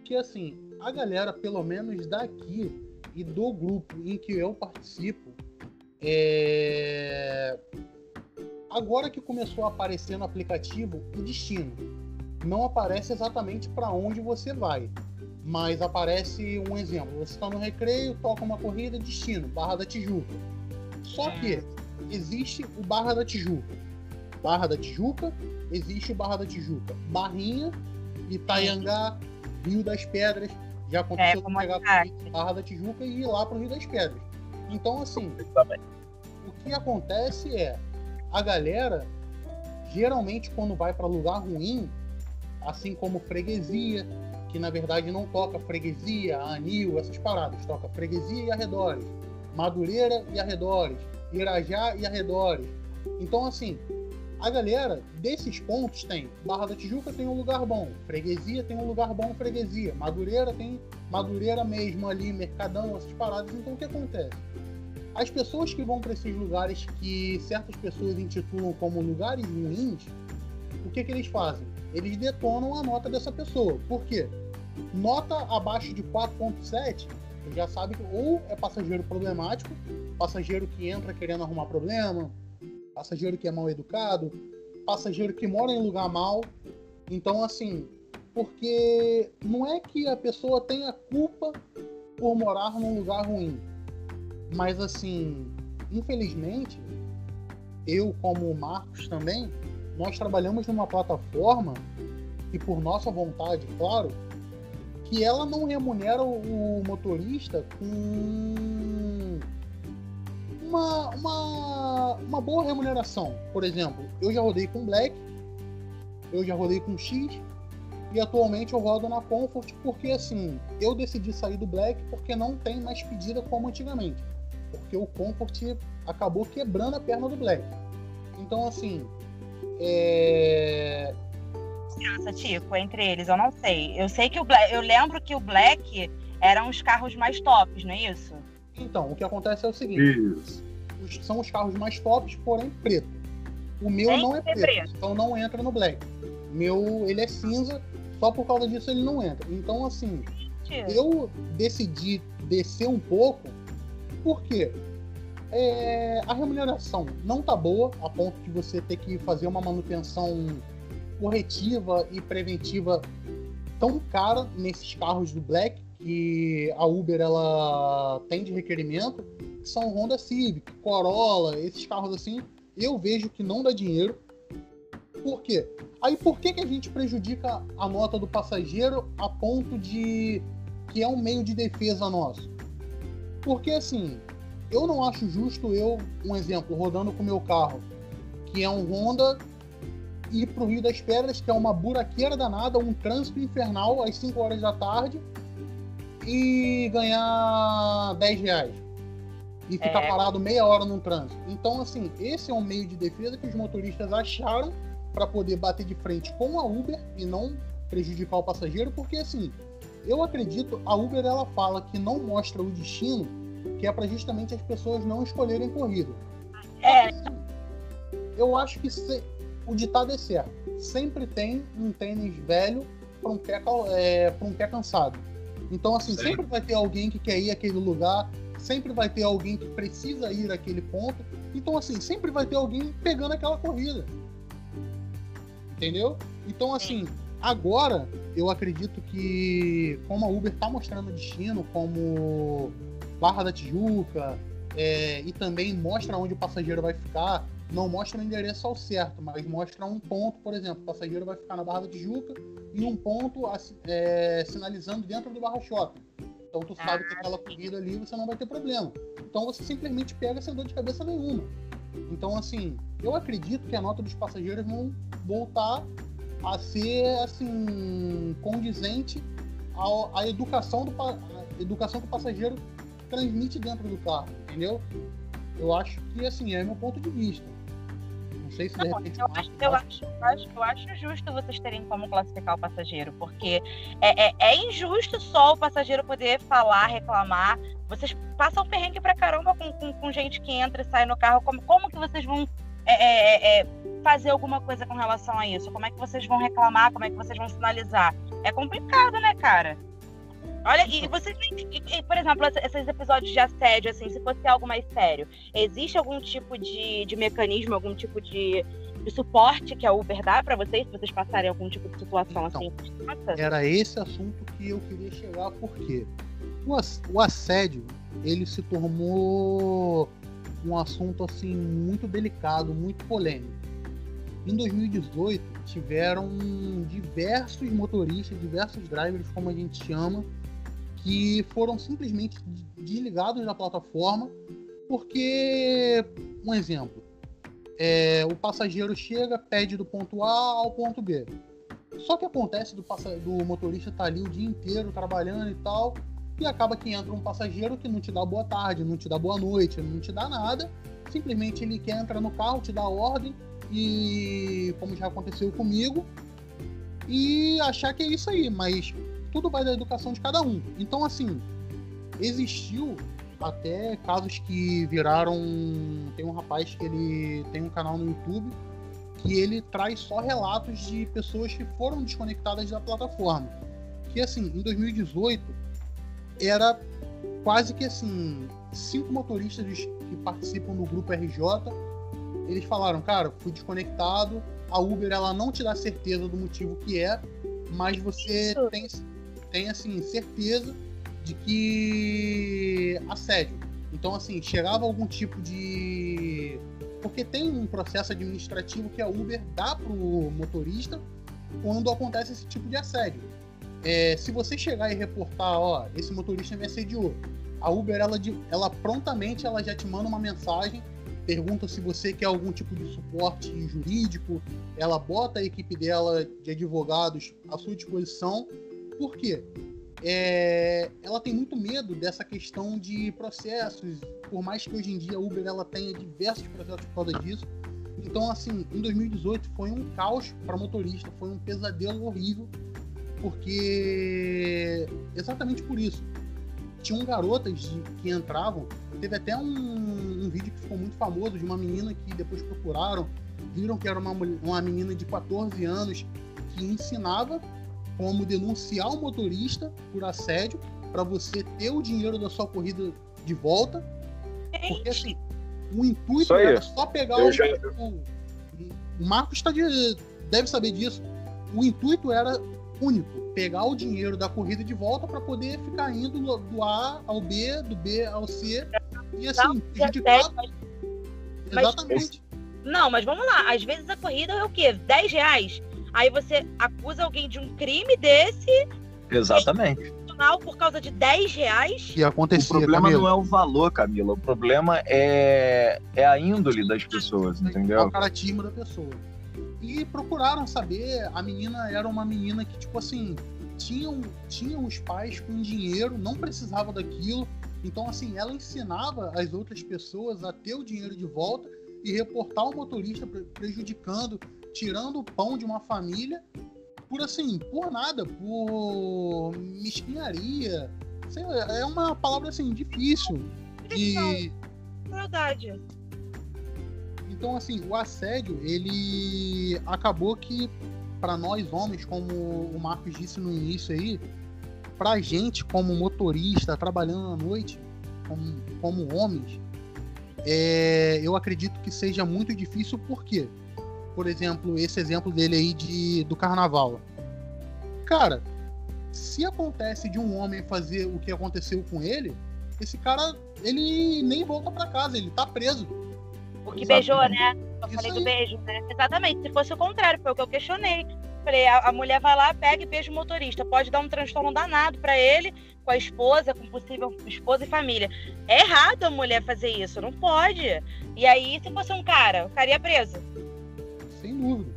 que assim, a galera, pelo menos daqui e do grupo em que eu participo, é, agora que começou a aparecer no aplicativo o destino não aparece exatamente para onde você vai, mas aparece um exemplo. Você está no recreio, toca uma corrida, destino, Barra da Tijuca. Só que existe o Barra da Tijuca. Barra da Tijuca, existe o Barra da Tijuca. Barrinha, Itaiangá, Rio das Pedras. Já aconteceu É, pegar ataque. Barra da Tijuca e ir lá para o Rio das Pedras. Então, assim, o que acontece é a galera geralmente quando vai para lugar ruim, assim como freguesia, que na verdade não toca freguesia, anil, essas paradas, toca freguesia e arredores, Madureira e arredores, Irajá e arredores. Então assim, a galera desses pontos tem Barra da Tijuca tem um lugar bom, freguesia tem um lugar bom, freguesia, Madureira tem Madureira mesmo ali, Mercadão, essas paradas. Então o que acontece? as pessoas que vão para esses lugares que certas pessoas intitulam como lugares ruins, o que, que eles fazem? Eles detonam a nota dessa pessoa. Por quê? Nota abaixo de 4.7, você já sabe que ou é passageiro problemático, passageiro que entra querendo arrumar problema, passageiro que é mal educado, passageiro que mora em lugar mal. Então, assim, porque não é que a pessoa tenha culpa por morar num lugar ruim. Mas assim, infelizmente, eu como o Marcos também, nós trabalhamos numa plataforma e por nossa vontade, claro, que ela não remunera o, motorista com uma, uma, uma boa remuneração. Por exemplo, eu já rodei com Black, eu já rodei com X e atualmente eu rodo na Comfort porque assim, eu decidi sair do Black porque não tem mais pedida como antigamente. Porque o Comfort acabou quebrando a perna do Black. Então assim, é... Nossa, Tico, entre eles, eu não sei. Eu sei que o Black, eu lembro que o Black eram os carros mais tops, não é isso? Então, o que acontece é o seguinte, os- são os carros mais tops, porém preto. O meu Tem não é preto, preto. então não entra no Black. O meu, ele é cinza, só por causa disso ele não entra. Então assim, eu decidi descer um pouco, porque é, a remuneração não tá boa, a ponto de você ter que fazer uma manutenção corretiva e preventiva tão cara nesses carros do Black que a Uber ela tem de requerimento, que são Honda Civic, Corolla, esses carros assim, eu vejo que não dá dinheiro. Por quê? Aí por que, que a gente prejudica a nota do passageiro a ponto de que é um meio de defesa nosso? Porque assim, eu não acho justo eu, um exemplo, rodando com meu carro, que é um Honda, ir pro Rio das Pedras, que é uma buraqueira danada, um trânsito infernal às 5 horas da tarde, e ganhar 10 reais. E ficar É. parado meia hora num trânsito. Então, assim, esse é um meio de defesa que os motoristas acharam para poder bater de frente com a Uber e não prejudicar o passageiro, porque assim, eu acredito, a Uber ela fala que não mostra o destino, que é para justamente as pessoas não escolherem corrida. É, Eu acho que se- o ditado é certo. Sempre tem um tênis velho para um, pé é, um pé cansado. Então, assim, Sim. sempre vai ter alguém que quer ir àquele lugar, sempre vai ter alguém que precisa ir àquele ponto. Então, assim, sempre vai ter alguém pegando aquela corrida. Entendeu? Então, assim, agora eu acredito que, como a Uber tá mostrando destino, como Barra da Tijuca, é, e também mostra onde o passageiro vai ficar, não mostra o endereço ao certo, mas mostra um ponto, por exemplo, o passageiro vai ficar na Barra da Tijuca e um ponto é, sinalizando dentro do Barra Shopping. Então tu sabe que Ah, aquela corrida ali você não vai ter problema. Então você simplesmente pega sem dor de cabeça nenhuma. Então assim, eu acredito que a nota dos passageiros vão voltar a ser assim condizente ao- à educação do à educação que o passageiro transmite dentro do carro, entendeu? Eu acho que assim é meu ponto de vista. Não sei se de Não, repente eu acho, eu, acho, eu, acho, eu acho justo vocês terem como classificar o passageiro, porque é, é, é injusto só o passageiro poder falar, reclamar. Vocês passam perrengue pra caramba com, com, com gente que entra e sai no carro. Como, como que vocês vão é, é, é, fazer alguma coisa com relação a isso? Como é que vocês vão reclamar? Como é que vocês vão sinalizar? É complicado, né, cara? Olha, e vocês, e- e, por exemplo, esses episódios de assédio, assim, se fosse algo mais sério, existe algum tipo de, de mecanismo, algum tipo de, de suporte que a Uber dá pra vocês, se vocês passarem algum tipo de situação Então, assim? Era esse assunto que eu queria chegar, porque o assédio ele se tornou um assunto assim muito delicado, muito polêmico. Em 2018 tiveram diversos motoristas, diversos drivers, como a gente chama, que foram simplesmente desligados da plataforma, porque um exemplo, é, o passageiro chega, pede do ponto A ao ponto B. Só que acontece do, do motorista estar ali o dia inteiro trabalhando e tal, e acaba que entra um passageiro que não te dá boa tarde, não te dá boa noite, não te dá nada. Simplesmente ele quer entrar no carro, te dá ordem, e como já aconteceu comigo, e achar que é isso aí, mas tudo vai da educação de cada um. Então, assim, existiu até casos que viraram. Tem um rapaz que ele tem um canal no YouTube que ele traz só relatos de pessoas que foram desconectadas da plataforma. Que assim, em 2018 era quase que assim, cinco motoristas que participam do grupo RJ, eles falaram, cara, fui desconectado, a Uber ela não te dá certeza do motivo que é, mas você Isso. tem, tem assim, certeza de que assédio. Então, assim, chegava algum tipo de. Porque tem um processo administrativo que a Uber dá pro motorista quando acontece esse tipo de assédio. É, se você chegar e reportar, ó, esse motorista me assediou, a Uber ela, ela prontamente ela já te manda uma mensagem, pergunta se você quer algum tipo de suporte jurídico, ela bota a equipe dela de advogados à sua disposição. Por quê? É, ela tem muito medo dessa questão de processos, por mais que hoje em dia a Uber ela tenha diversos processos por causa disso. Então, assim, em 2018 foi um caos para motorista, foi um pesadelo horrível, porque exatamente por isso. Tinham garotas de- que entravam, teve até um, um vídeo que ficou muito famoso de uma menina que depois procuraram, viram que era uma, uma menina de 14 anos que ensinava como denunciar o motorista por assédio para você ter o dinheiro da sua corrida de volta. Porque assim, o intuito era só pegar o, já- o. O Marcos tá de, deve saber disso. O intuito era único: pegar o dinheiro da corrida de volta para poder ficar indo do, A ao B, do B ao C. E assim, Não, prejudicar. assédio, mas- mas- Exatamente. Não, mas vamos lá. Às vezes a corrida é o quê? 10 reais. Aí você acusa alguém de um crime desse, Exatamente. por causa de 10 reais. E acontecia, O problema Camila. não é o valor, Camila. O problema é, é a índole das pessoas, É o entendeu? caratismo da pessoa. E procuraram saber, a menina era uma menina que, tipo assim, tinham, tinham os pais com dinheiro, não precisava daquilo. Então, assim, ela ensinava as outras pessoas a ter o dinheiro de volta e reportar o motorista pre- prejudicando, tirando o pão de uma família por assim, por nada, por mesquinharia. Sei lá, é uma palavra assim difícil de Verdade. Então, assim, o assédio, ele acabou que, para nós homens, como o Marcos disse no início aí, pra gente, como motorista, trabalhando à noite, como, como homens, é, eu acredito que seja muito difícil, por quê? Por exemplo, esse exemplo dele aí de, do carnaval. Cara, se acontece de um homem fazer o que aconteceu com ele, esse cara, ele nem volta pra casa, ele tá preso. O que Exatamente. beijou, né? Eu Isso falei do aí. beijo, né? Exatamente. Se fosse o contrário, foi o que eu questionei. Falei, a, a mulher vai lá, pega e beija o motorista. Pode dar um transtorno danado pra ele, com a esposa, com possível esposa e família. É errado a mulher fazer isso, não pode. E aí, se fosse um cara, o cara ia preso. Dúvida.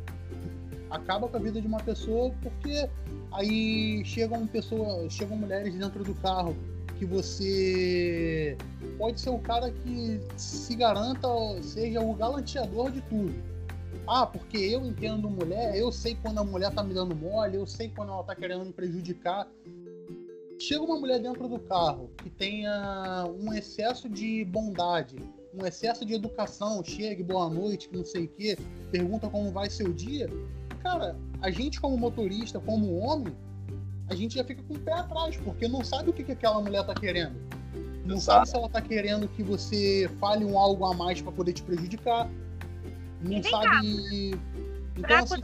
Acaba com a vida de uma pessoa porque aí chegam pessoas, chegam mulheres dentro do carro que você pode ser o cara que se garanta, seja o galanteador de tudo. Ah, porque eu entendo mulher, eu sei quando a mulher tá me dando mole, eu sei quando ela tá querendo me prejudicar. Chega uma mulher dentro do carro que tenha um excesso de bondade, um excesso de educação, chega, boa noite, que não sei o quê, pergunta como vai seu dia, cara, a gente como motorista, como homem, a gente já fica com o pé atrás, porque não sabe o que, que aquela mulher tá querendo. Não Exato. sabe se ela tá querendo que você fale um algo a mais para poder te prejudicar. Não sabe. Então, Pra assim,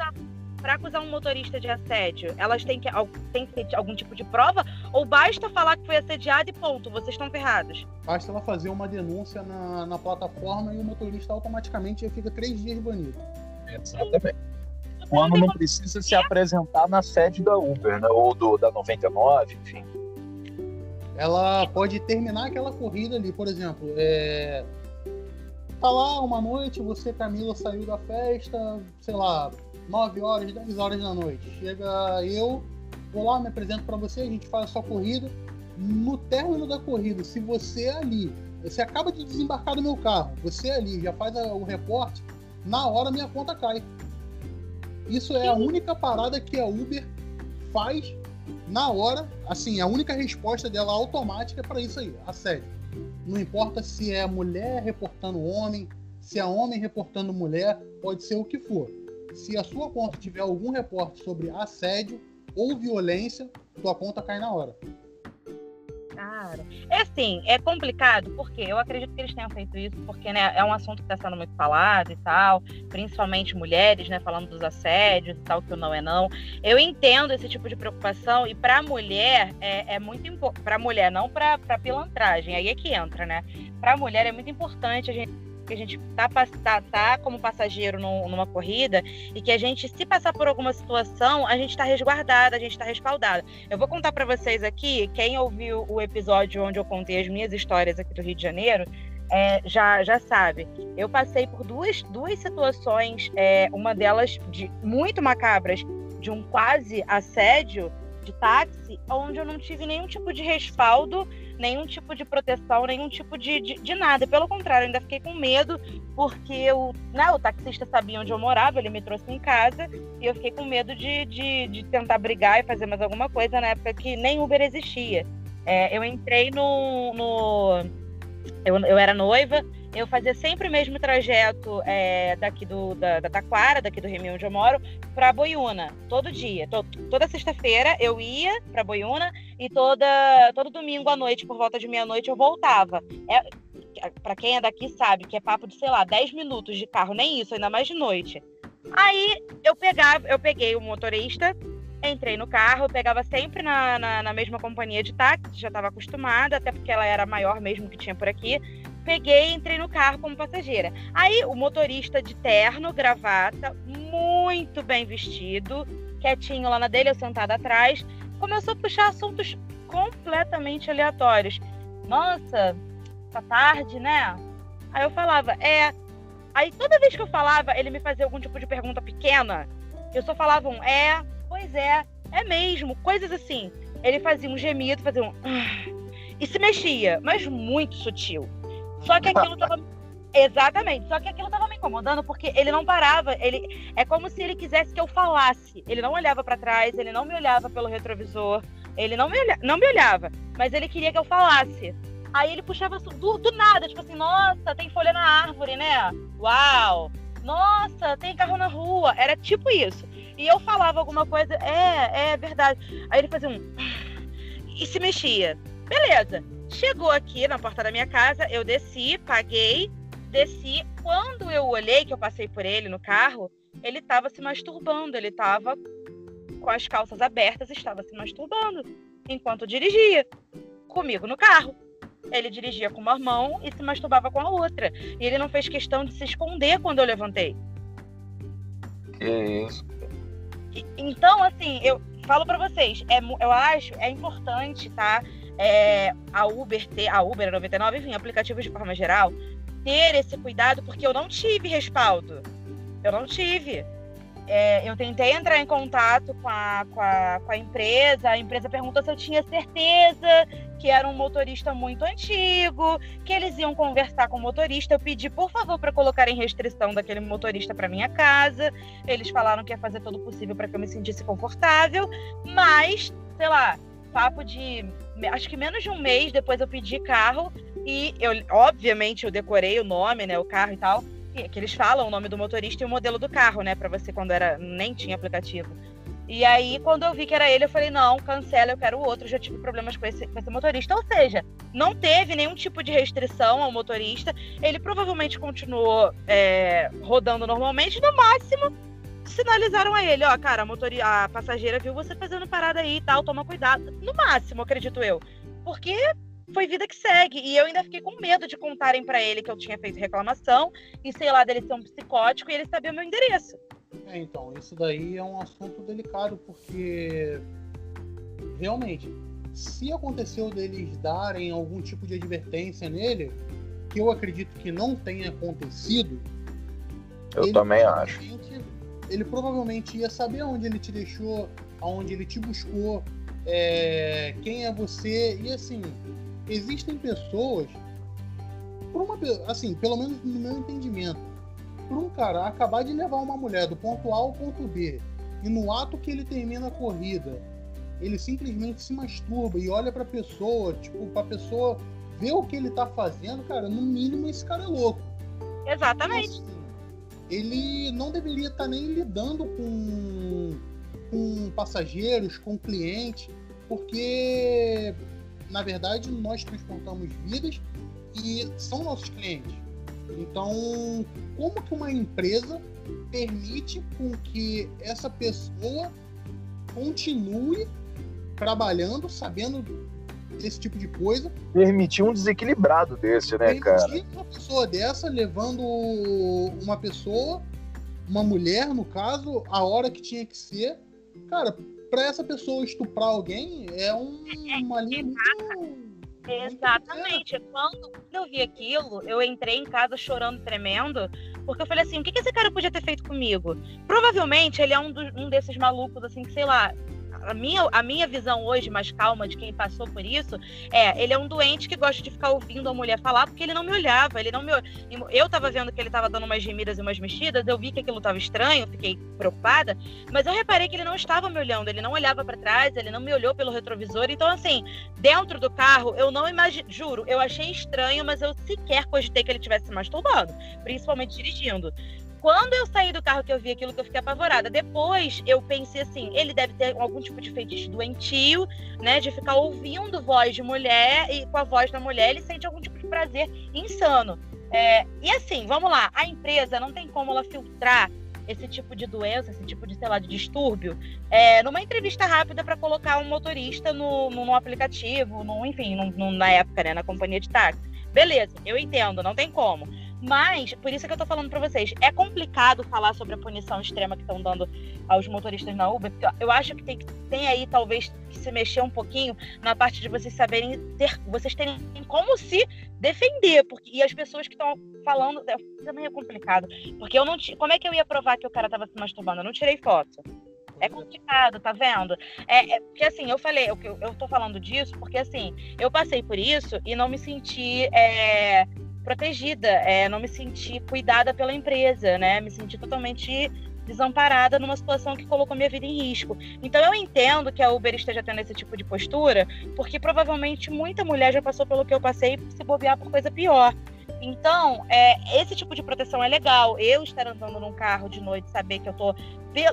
pra acusar um motorista de assédio, elas têm que, tem que ter algum tipo de prova? Ou basta falar que foi assediado e ponto, vocês estão ferrados? basta ela fazer uma denúncia na, na plataforma e o motorista automaticamente já fica três dias banido. Exatamente. Quando não precisa se apresentar na sede da Uber, né? Ou do, da 99, enfim. ela pode terminar aquela corrida ali, por exemplo, é... tá lá uma noite, você, Camila, saiu da festa, sei lá, 9 horas, 10 horas da noite. Chega eu, vou lá, me apresento para você, a gente faz a sua corrida. No término da corrida, se você ali, você acaba de desembarcar do meu carro, você ali já faz a- o reporte, na hora minha conta cai. Isso é a única parada que a Uber faz na hora, assim, a única resposta dela automática é para isso aí, assédio. Não importa se é mulher reportando homem, se é homem reportando mulher, pode ser o que for. Se a sua conta tiver algum reporte sobre assédio ou violência, tua conta cai na hora. Cara, é assim, é complicado, porque eu acredito que eles tenham feito isso, porque né, é um assunto que está sendo muito falado e tal, principalmente mulheres, né, falando dos assédios e tal, que o não é não. Eu entendo esse tipo de preocupação, e para mulher é, é muito importante, para mulher, não para pilantragem, aí é que entra, né? Para mulher é muito importante a gente que a gente tá, tá, tá como passageiro num- numa corrida e que a gente, se passar por alguma situação, a gente está resguardada, a gente está respaldada. Eu vou contar para vocês aqui, quem ouviu o episódio onde eu contei as minhas histórias aqui do Rio de Janeiro, é, já, já sabe. Eu passei por duas, duas situações, é, uma delas de muito macabras, de um quase assédio de táxi, onde eu não tive nenhum tipo de respaldo, nenhum tipo de proteção, nenhum tipo de, de, de nada. Pelo contrário, ainda fiquei com medo, porque o, né, o taxista sabia onde eu morava, ele me trouxe em casa, e eu fiquei com medo de, de, de tentar brigar e fazer mais alguma coisa na época que nem Uber existia. É, eu entrei no. no eu, eu era noiva, eu fazia sempre o mesmo trajeto é, daqui do, da, da Taquara, daqui do Rio onde eu moro, para Boiúna, todo dia. To, toda sexta-feira eu ia para Boiúna e toda, todo domingo à noite, por volta de meia-noite, eu voltava. É, para quem é daqui sabe que é papo de, sei lá, 10 minutos de carro, nem isso, ainda mais de noite. Aí eu pegava, eu peguei o motorista, entrei no carro, pegava sempre na, na, na mesma companhia de táxi, já estava acostumada, até porque ela era a maior mesmo que tinha por aqui. Peguei e entrei no carro como passageira. Aí o motorista de terno, gravata, muito bem vestido, quietinho lá na dele, eu sentada atrás, começou a puxar assuntos completamente aleatórios. Nossa, tá tarde, né? Aí eu falava, é. Aí toda vez que eu falava, ele me fazia algum tipo de pergunta pequena. Eu só falava um é, pois é, é mesmo, coisas assim. Ele fazia um gemido, fazia um. (sighs) E se mexia, mas muito sutil. Só que aquilo tava. (laughs) Exatamente. Só que aquilo tava me incomodando porque ele não parava. Ele é como se ele quisesse que eu falasse. Ele não olhava para trás, ele não me olhava pelo retrovisor, ele não me, olha... não me olhava, mas ele queria que eu falasse. Aí ele puxava do, do nada, tipo assim, nossa, tem folha na árvore, né? Uau! Nossa, tem carro na rua. Era tipo isso. E eu falava alguma coisa, é, é verdade. Aí ele fazia um. E se mexia. Beleza. Chegou aqui na porta da minha casa, eu desci, paguei, desci. Quando eu olhei, que eu passei por ele no carro, ele estava se masturbando, ele estava com as calças abertas, estava se masturbando enquanto dirigia comigo no carro. Ele dirigia com uma mão e se masturbava com a outra. E ele não fez questão de se esconder quando eu levantei. Que isso. Então, assim, eu falo para vocês, é, eu acho, é importante, tá? É, a Uber ter, a Uber 99, enfim, aplicativos de forma geral, ter esse cuidado, porque eu não tive respaldo. Eu não tive. É, eu tentei entrar em contato com a, com, a, com a empresa, a empresa perguntou se eu tinha certeza que era um motorista muito antigo, que eles iam conversar com o motorista. Eu pedi, por favor, para colocarem restrição daquele motorista para minha casa. Eles falaram que ia fazer todo o possível para que eu me sentisse confortável, mas, sei lá, papo de acho que menos de um mês depois eu pedi carro e eu, obviamente, eu decorei o nome, né, o carro e tal que eles falam o nome do motorista e o modelo do carro, né? Para você quando era nem tinha aplicativo. E aí, quando eu vi que era ele, eu falei, não, cancela, eu quero outro, já tive problemas com esse, com esse motorista. Ou seja, não teve nenhum tipo de restrição ao motorista. Ele provavelmente continuou é, rodando normalmente, no máximo, sinalizaram a ele, ó, cara, a, motori a passageira viu você fazendo parada aí e tal, toma cuidado. No máximo, acredito eu. Porque foi vida que segue. E eu ainda fiquei com medo de contarem para ele que eu tinha feito reclamação e sei lá dele ser um psicótico e ele sabia o meu endereço. É, então, isso daí é um assunto delicado porque realmente, se aconteceu deles darem algum tipo de advertência nele, que eu acredito que não tenha acontecido, eu também acho. Ele provavelmente ia saber onde ele te deixou, aonde ele te buscou, é, quem é você, e assim, existem pessoas, por uma, assim, pelo menos no meu entendimento, por um cara acabar de levar uma mulher do ponto A ao ponto B e no ato que ele termina a corrida, ele simplesmente se masturba e olha para a pessoa, tipo, para a pessoa ver o que ele tá fazendo, cara, no mínimo esse cara é louco. Exatamente. Assim, ele não deveria estar tá nem lidando com, com passageiros, com clientes, porque na verdade, nós transportamos vidas e são nossos clientes. Então, como que uma empresa permite com que essa pessoa continue trabalhando, sabendo desse tipo de coisa? Permitir um desequilibrado desse, né, permitir cara? uma pessoa dessa levando uma pessoa, uma mulher, no caso, a hora que tinha que ser. Cara, para essa pessoa estuprar alguém é um, uma linha muito. Exatamente. Quando eu vi aquilo, eu entrei em casa chorando, tremendo, porque eu falei assim: o que esse cara podia ter feito comigo? Provavelmente ele é um, do, um desses malucos, assim, que sei lá, a minha, a minha visão hoje, mais calma, de quem passou por isso, é, ele é um doente que gosta de ficar ouvindo a mulher falar, porque ele não me olhava, ele não me Eu tava vendo que ele tava dando umas gemidas e umas mexidas, eu vi que aquilo tava estranho, fiquei preocupada, mas eu reparei que ele não estava me olhando, ele não olhava para trás, ele não me olhou pelo retrovisor, então assim, dentro do carro, eu não imagino, juro, eu achei estranho, mas eu sequer cogitei que ele tivesse se masturbando, principalmente dirigindo. Quando eu saí do carro que eu vi aquilo que eu fiquei apavorada. Depois eu pensei assim, ele deve ter algum tipo de feitiço doentio, né? De ficar ouvindo voz de mulher e com a voz da mulher ele sente algum tipo de prazer insano. É, e assim, vamos lá, a empresa não tem como ela filtrar esse tipo de doença, esse tipo de, sei lá, de distúrbio, é, numa entrevista rápida para colocar um motorista no, no, no aplicativo, no, enfim, no, na época, né, na companhia de táxi. Beleza, eu entendo, não tem como. Mas, por isso que eu tô falando para vocês, é complicado falar sobre a punição extrema que estão dando aos motoristas na Uber, porque eu acho que tem, tem aí talvez que se mexer um pouquinho na parte de vocês saberem ter, vocês terem como se defender, porque e as pessoas que estão falando, é, também é complicado, porque eu não, como é que eu ia provar que o cara tava se masturbando? Eu não tirei foto. É complicado, tá vendo? É, é, porque assim, eu falei, eu, eu tô falando disso porque assim, eu passei por isso e não me senti é, protegida, é, não me senti cuidada pela empresa, né? Me senti totalmente desamparada numa situação que colocou minha vida em risco. Então eu entendo que a Uber esteja tendo esse tipo de postura, porque provavelmente muita mulher já passou pelo que eu passei se bobear por coisa pior. Então, é, esse tipo de proteção é legal. Eu estar andando num carro de noite, saber que eu tô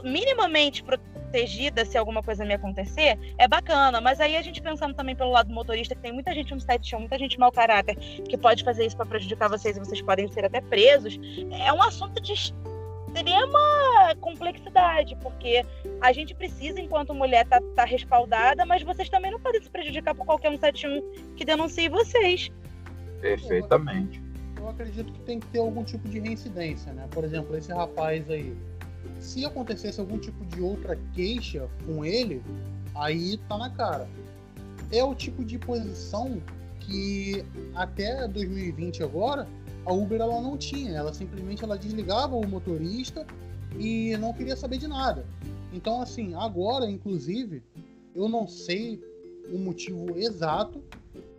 minimamente protegida se alguma coisa me acontecer, é bacana. Mas aí a gente pensando também pelo lado do motorista, que tem muita gente no site show, muita gente mau caráter, que pode fazer isso para prejudicar vocês e vocês podem ser até presos, é um assunto de extrema complexidade, porque a gente precisa, enquanto mulher, tá, tá respaldada, mas vocês também não podem se prejudicar por qualquer 171 que denuncie vocês. Perfeitamente. Eu acredito que tem que ter algum tipo de reincidência, né? Por exemplo, esse rapaz aí, se acontecesse algum tipo de outra queixa com ele, aí tá na cara. É o tipo de posição que até 2020 agora a Uber ela não tinha, ela simplesmente ela desligava o motorista e não queria saber de nada. Então assim, agora inclusive, eu não sei o motivo exato,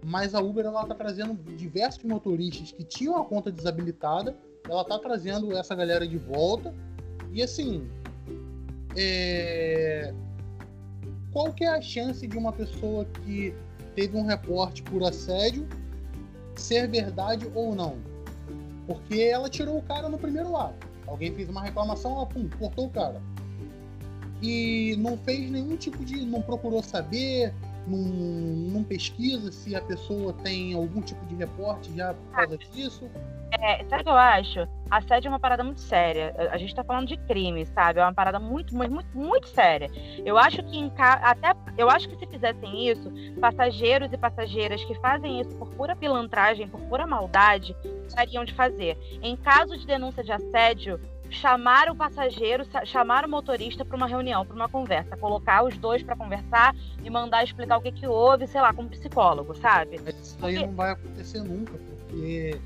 mas a Uber ela tá trazendo diversos motoristas que tinham a conta desabilitada, ela tá trazendo essa galera de volta. E assim, é... qual que é a chance de uma pessoa que teve um reporte por assédio ser verdade ou não? Porque ela tirou o cara no primeiro ato. Alguém fez uma reclamação, ela pum, cortou o cara. E não fez nenhum tipo de. não procurou saber, não, não pesquisa se a pessoa tem algum tipo de reporte já por causa disso. É, sabe o que eu acho? Assédio é uma parada muito séria. A gente tá falando de crime, sabe? É uma parada muito, muito, muito, muito séria. Eu acho que em ca... até eu acho que se fizessem isso, passageiros e passageiras que fazem isso por pura pilantragem, por pura maldade, teriam de fazer. Em caso de denúncia de assédio, chamar o passageiro, chamar o motorista para uma reunião, para uma conversa, colocar os dois para conversar e mandar explicar o que, que houve, sei lá, como psicólogo, sabe? Mas isso aí porque... não vai acontecer nunca, porque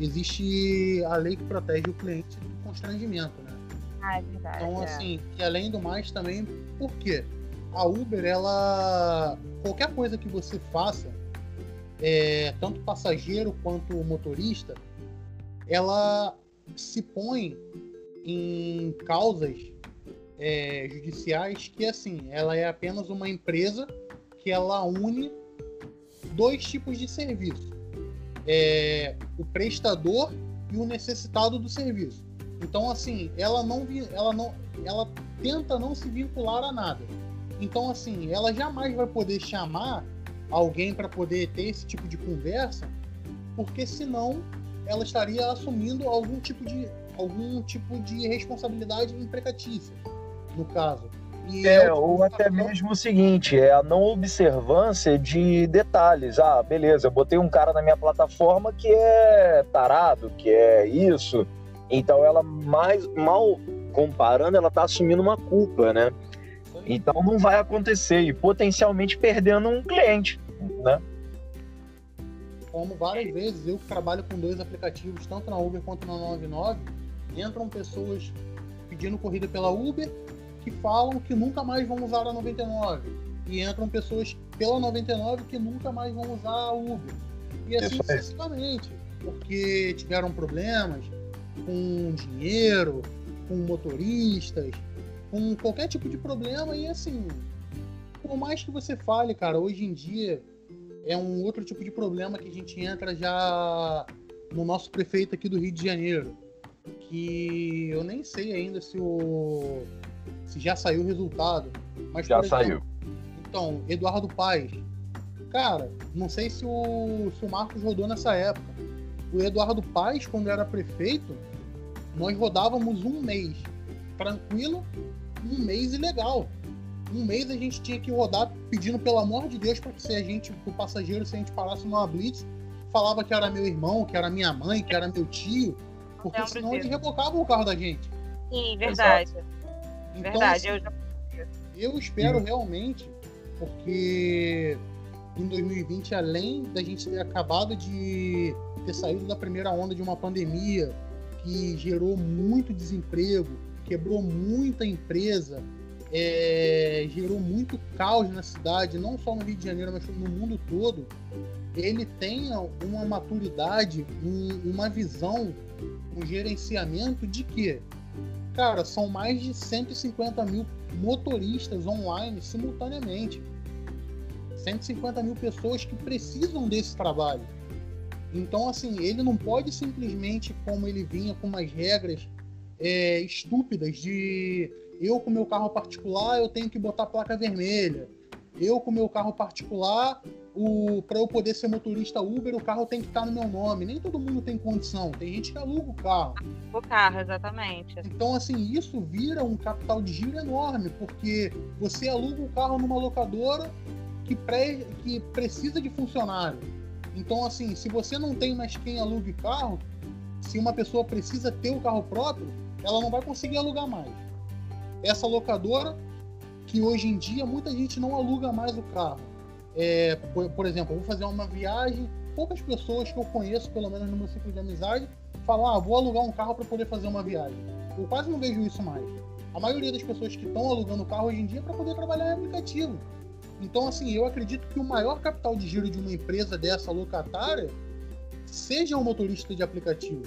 existe a lei que protege o cliente do constrangimento, né? Ah, é verdade. Então, é. assim, e além do mais também, por quê? A Uber, ela. Qualquer coisa que você faça, é, tanto passageiro quanto motorista, ela se põe em causas é, judiciais que assim ela é apenas uma empresa que ela une dois tipos de serviço. É, o prestador e o necessitado do serviço. Então assim ela não ela não ela tenta não se vincular a nada. Então assim ela jamais vai poder chamar alguém para poder ter esse tipo de conversa porque senão ela estaria assumindo algum tipo de algum tipo de responsabilidade imprecatícia, no caso. E é, ou até mesmo o seguinte, é a não observância de detalhes. Ah, beleza, eu botei um cara na minha plataforma que é tarado, que é isso. Então ela mais mal comparando, ela tá assumindo uma culpa, né? Então não vai acontecer e potencialmente perdendo um cliente, né? Como várias vezes eu trabalho com dois aplicativos, tanto na Uber quanto na 99, entram pessoas pedindo corrida pela Uber que falam que nunca mais vão usar a 99. E entram pessoas pela 99 que nunca mais vão usar a Uber. E assim sucessivamente. Porque tiveram problemas com dinheiro, com motoristas, com qualquer tipo de problema. E assim, por mais que você fale, cara, hoje em dia é um outro tipo de problema que a gente entra já no nosso prefeito aqui do Rio de Janeiro que eu nem sei ainda se o se já saiu o resultado. Mas, já exemplo, saiu. Então, Eduardo Paes. Cara, não sei se o, se o Marcos rodou nessa época. O Eduardo Paes, quando era prefeito, nós rodávamos um mês. Tranquilo, um mês ilegal. Um mês a gente tinha que rodar pedindo pelo amor de Deus para que se a gente, o passageiro, se a gente parasse numa blitz, falava que era meu irmão, que era minha mãe, que era meu tio, Porque Lembro senão disso. eles rebocavam o carro da gente. Sim, verdade. Então, verdade. assim, Eu já... Eu espero realmente, porque em 2020, além da gente ter acabado de ter saído da primeira onda de uma pandemia que gerou muito desemprego, quebrou muita empresa, é, gerou muito caos na cidade, não só no Rio de Janeiro, mas no mundo todo, ele tenha uma maturidade, um- uma visão, um gerenciamento de que, cara, são mais de 150 mil motoristas online simultaneamente. 150 mil pessoas que precisam desse trabalho. Então, assim, ele não pode simplesmente, como ele vinha com umas regras é, estúpidas de eu com meu carro particular eu tenho que botar placa vermelha. Eu com meu carro particular, o para eu poder ser motorista Uber, o carro tem que estar no meu nome. Nem todo mundo tem condição. Tem gente que aluga o carro. O carro, exatamente. Então, assim, isso vira um capital de giro enorme, porque você aluga o carro numa locadora que, pré, que precisa de funcionário. Então, assim, se você não tem mais quem alugue carro, se uma pessoa precisa ter o carro próprio, ela não vai conseguir alugar mais. Essa locadora, que hoje em dia muita gente não aluga mais o carro. É, por, por exemplo, eu vou fazer uma viagem, poucas pessoas que eu conheço, pelo menos no meu ciclo de amizade, falam, ah, vou alugar um carro para poder fazer uma viagem. Eu quase não vejo isso mais. A maioria das pessoas que estão alugando carro hoje em dia é para poder trabalhar em aplicativo. Então, assim, eu acredito que o maior capital de giro de uma empresa dessa locatária seja um motorista de aplicativo.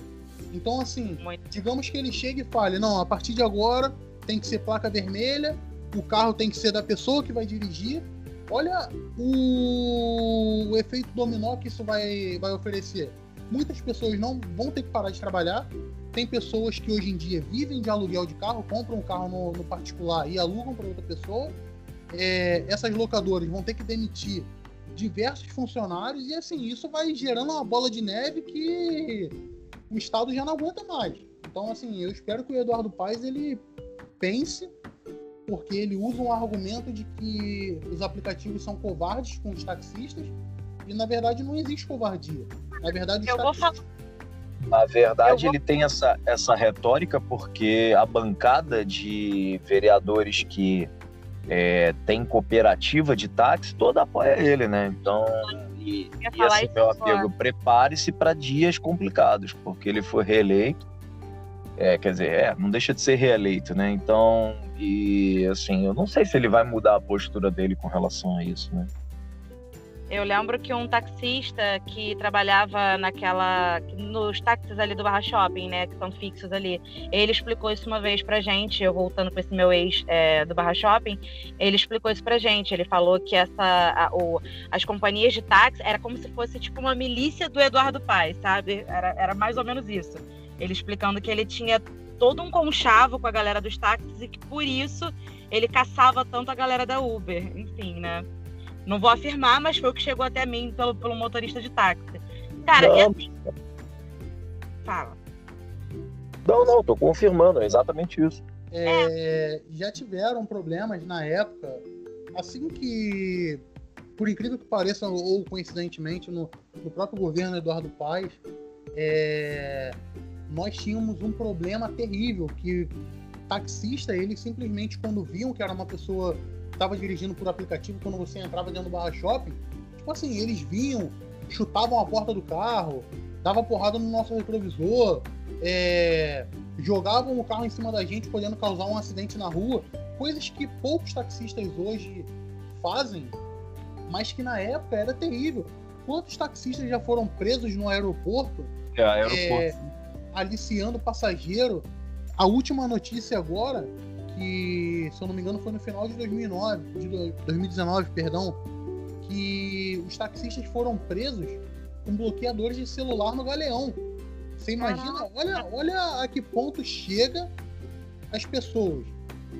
Então, assim, digamos que ele chegue e fale: não, a partir de agora tem que ser placa vermelha, o carro tem que ser da pessoa que vai dirigir. Olha o, o efeito dominó que isso vai, vai oferecer. Muitas pessoas não vão ter que parar de trabalhar. Tem pessoas que hoje em dia vivem de aluguel de carro, compram um carro no, no particular e alugam para outra pessoa. É, essas locadoras vão ter que demitir diversos funcionários e assim isso vai gerando uma bola de neve que o Estado já não aguenta mais. Então assim eu espero que o Eduardo Paes ele pense porque ele usa um argumento de que os aplicativos são covardes com os taxistas e na verdade não existe covardia. Na verdade os Eu vou taxistas Na verdade, vou- ele tem essa, essa retórica porque a bancada de vereadores que é, tem cooperativa de táxi toda apoia ele, né? Então, e, e falar assim, meu amigo, prepare-se para dias complicados, porque ele foi reeleito. É, quer dizer, é, não deixa de ser reeleito, né? Então, e assim, eu não sei se ele vai mudar a postura dele com relação a isso, né? Eu lembro que um taxista que trabalhava naquela. nos táxis ali do Barra Shopping, né? Que são fixos ali. Ele explicou isso uma vez pra gente, eu voltando com esse meu ex é, do Barra Shopping, ele explicou isso pra gente. Ele falou que essa. a- o- as companhias de táxi era como se fosse tipo uma milícia do Eduardo Paes, sabe? Era, era mais ou menos isso. Ele explicando que ele tinha todo um conchavo com a galera dos táxis e que por isso ele caçava tanto a galera da Uber. Enfim, né? Não vou afirmar, mas foi o que chegou até mim pelo, pelo motorista de táxi. Cara, Não. e assim. Fala. Não, não, tô confirmando, é exatamente isso. é, já tiveram problemas na época, assim que, por incrível que pareça, ou coincidentemente, no, no próprio governo Eduardo Paes, é, nós tínhamos um problema terrível, que taxista, eles simplesmente, quando viam que era uma pessoa que estava dirigindo por aplicativo, quando você entrava dentro do barra shopping, tipo assim, eles vinham, chutavam a porta do carro, davam porrada no nosso retrovisor, é, jogavam o carro em cima da gente, podendo causar um acidente na rua, coisas que poucos taxistas hoje fazem, mas que na época era terrível. Quantos taxistas já foram presos no aeroporto, É, aeroporto. é, aliciando passageiro? A última notícia agora, que se eu não me engano foi no final de 2009, de do- 2019, perdão, que os taxistas foram presos com bloqueadores de celular no galeão. Você imagina? Olha, olha a que ponto chega as pessoas.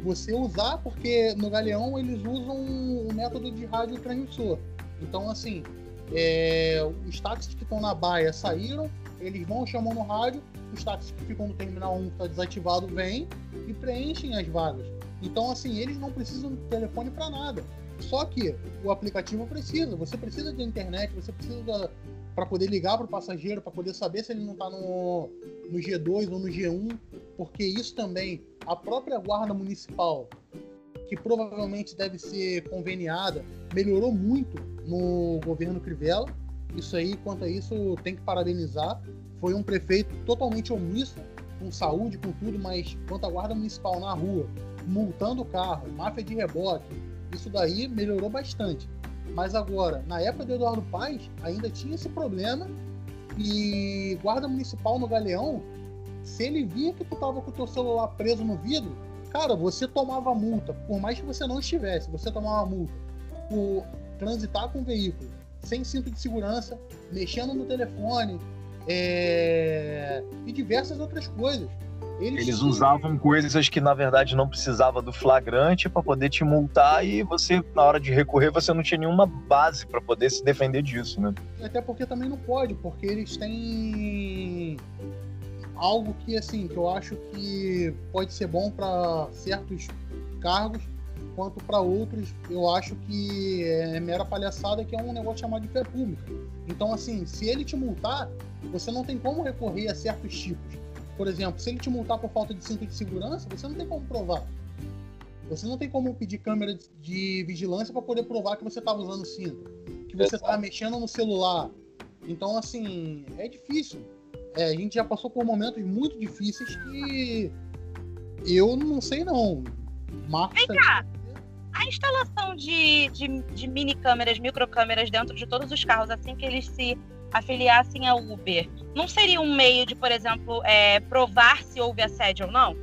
Você usar, porque no Galeão eles usam o método de rádio transmissor. Então, assim, é, os táxis que estão na baia saíram, eles vão chamando no rádio, os táxis que ficam no terminal 1 que está desativado vêm e preenchem as vagas. Então, assim, eles não precisam de telefone para nada. Só que o aplicativo precisa, você precisa de internet, você precisa para poder ligar para o passageiro, para poder saber se ele não está no, no G2 ou no G1, porque isso também, a própria guarda municipal, que provavelmente deve ser conveniada, melhorou muito no governo Crivella. Isso aí, quanto a isso, tem que parabenizar. Foi um prefeito totalmente omisso, com saúde, com tudo, mas quanto à guarda municipal na rua, multando o carro, máfia de reboque, isso daí melhorou bastante. Mas agora, na época do Eduardo Paes, ainda tinha esse problema e guarda municipal no Galeão, se ele via que tu tava com o teu celular preso no vidro, cara, você tomava multa, por mais que você não estivesse, você tomava multa por transitar com o veículo sem cinto de segurança, mexendo no telefone é... e diversas outras coisas. Eles, Eles usavam coisas que na verdade não precisava do flagrante para poder te multar e você na hora de recorrer você não tinha nenhuma base para poder se defender disso, né? Até porque também não pode, porque eles têm algo que assim que eu acho que pode ser bom para certos cargos, quanto para outros eu acho que é mera palhaçada que é um negócio chamado de fé pública. Então assim, se ele te multar, você não tem como recorrer a certos tipos. Por exemplo, se ele te multar por falta de cinto de segurança, você não tem como provar. Você não tem como pedir câmera de vigilância para poder provar que você estava usando cinto, que você estava mexendo no celular. Então, assim, é difícil. É, a gente já passou por momentos muito difíceis que eu não sei não. Marcos Vem cá. A instalação de, de, de mini câmeras, microcâmeras dentro de todos os carros, assim que eles se afiliassem a Uber, não seria um meio de, por exemplo, é, provar se houve assédio ou não?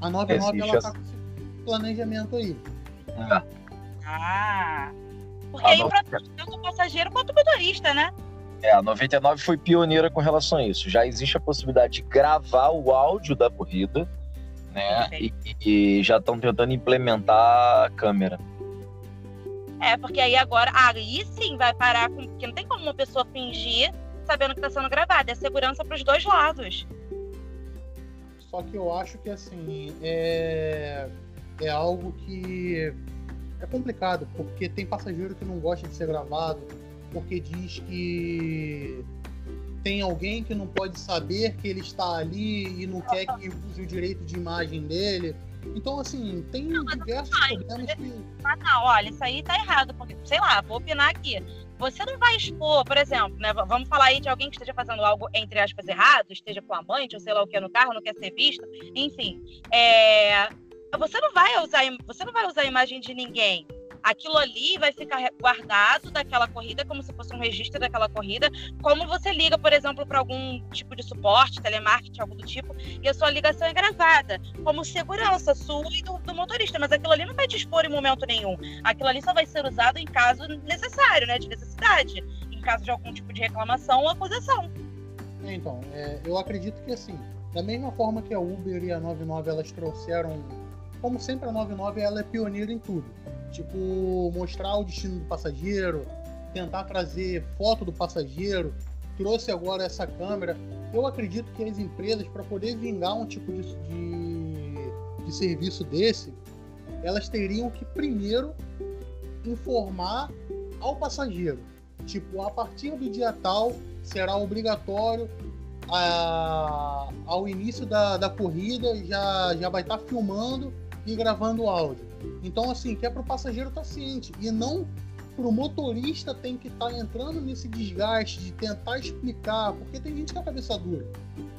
A 99 ela tá com esse planejamento aí. É. Ah. Porque a aí protege tanto o passageiro quanto o motorista, né? É, a 99 foi pioneira com relação a isso. Já existe a possibilidade de gravar o áudio da corrida, né? E, e, já estão tentando implementar a câmera. É, porque aí agora, aí sim vai parar com. Porque não tem como uma pessoa fingir sabendo que está sendo gravado. É segurança para os dois lados. Só que eu acho que assim é, é algo que é complicado, porque tem passageiro que não gosta de ser gravado, porque diz que tem alguém que não pode saber que ele está ali e não quer que use o direito de imagem dele. Então, assim, tem não, diversos problemas que. Ah, não, olha, isso aí tá errado, porque, sei lá, vou opinar aqui. Você não vai expor, por exemplo, né? Vamos falar aí de alguém que esteja fazendo algo, entre aspas, errado, esteja com amante, ou sei lá o que no carro, não quer ser visto, enfim. É, você não vai usar, você não vai usar a imagem de ninguém aquilo ali vai ficar guardado daquela corrida como se fosse um registro daquela corrida, como você liga, por exemplo, para algum tipo de suporte, telemarketing, algo do tipo, e a sua ligação é gravada, como segurança sua e do, do motorista, mas aquilo ali não vai te expor em momento nenhum. Aquilo ali só vai ser usado em caso necessário, né, de necessidade, em caso de algum tipo de reclamação ou acusação. É, então, é, eu acredito que assim, da mesma forma que a Uber e a 99 elas trouxeram, como sempre a 99 ela é pioneira em tudo Tipo, mostrar o destino do passageiro, tentar trazer foto do passageiro, trouxe agora essa câmera. Eu acredito que as empresas, para poder vingar um tipo de, de, de serviço desse, elas teriam que primeiro informar ao passageiro. Tipo, a partir do dia tal será obrigatório a, ao início da, da corrida já, já vai estar tá filmando e gravando áudio. Então, assim, que é para o passageiro estar tá ciente e não para o motorista tem que estar tá entrando nesse desgaste de tentar explicar, porque tem gente que é cabeça dura.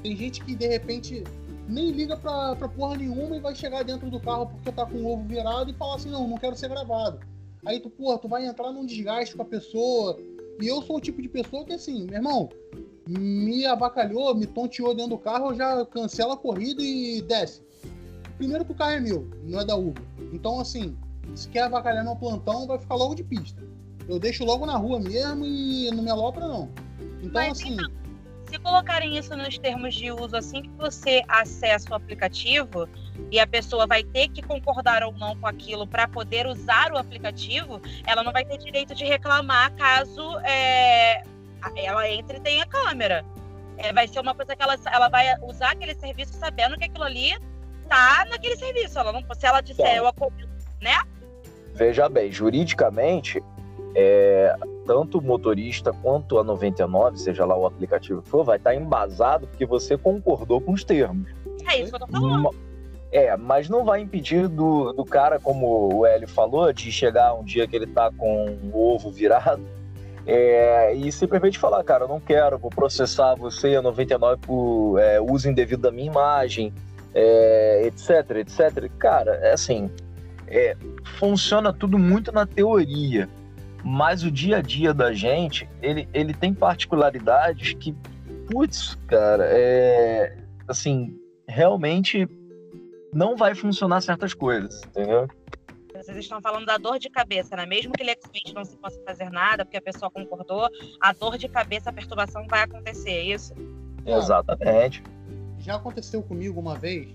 Tem gente que de repente nem liga pra porra nenhuma e vai chegar dentro do carro porque tá com o ovo virado e falar assim: não, não quero ser gravado. Aí tu, porra, tu vai entrar num desgaste com a pessoa. E eu sou o tipo de pessoa que, assim, meu irmão, me abacalhou, me tonteou dentro do carro, eu já cancela a corrida e desce. Primeiro que o carro é meu, não é da Uber. Então, assim, se quer avacalhar meu plantão, vai ficar logo de pista. Eu deixo logo na rua mesmo e não me alopra, não. Então, Mas, assim. Então, se colocarem isso nos termos de uso assim que você acessa o aplicativo e a pessoa vai ter que concordar ou não com aquilo para poder usar o aplicativo, ela não vai ter direito de reclamar caso é, ela entre e tenha câmera. É, vai ser uma coisa que ela, ela vai usar aquele serviço sabendo que aquilo ali tá naquele serviço. Ela não, se ela disser, então, eu acompanho, né? Veja bem, juridicamente, é, tanto o motorista quanto a 99, seja lá o aplicativo que for, vai estar embasado porque você concordou com os termos. É isso que eu tô falando. É, mas não vai impedir do, do cara, como o Hélio falou, de chegar um dia que ele tá com o ovo virado é, e simplesmente falar, cara, eu não quero, vou processar você a 99 por é, uso indevido da minha imagem, é, etc, etc. Cara, é assim, é, funciona tudo muito na teoria, mas o dia a dia da gente, ele, ele tem particularidades que, putz, cara, é, assim, realmente não vai funcionar certas coisas, entendeu? Vocês estão falando da dor de cabeça, né? Mesmo que legalmente não se possa fazer nada, porque a pessoa concordou, a dor de cabeça, a perturbação vai acontecer, é isso? Exatamente. Já aconteceu comigo uma vez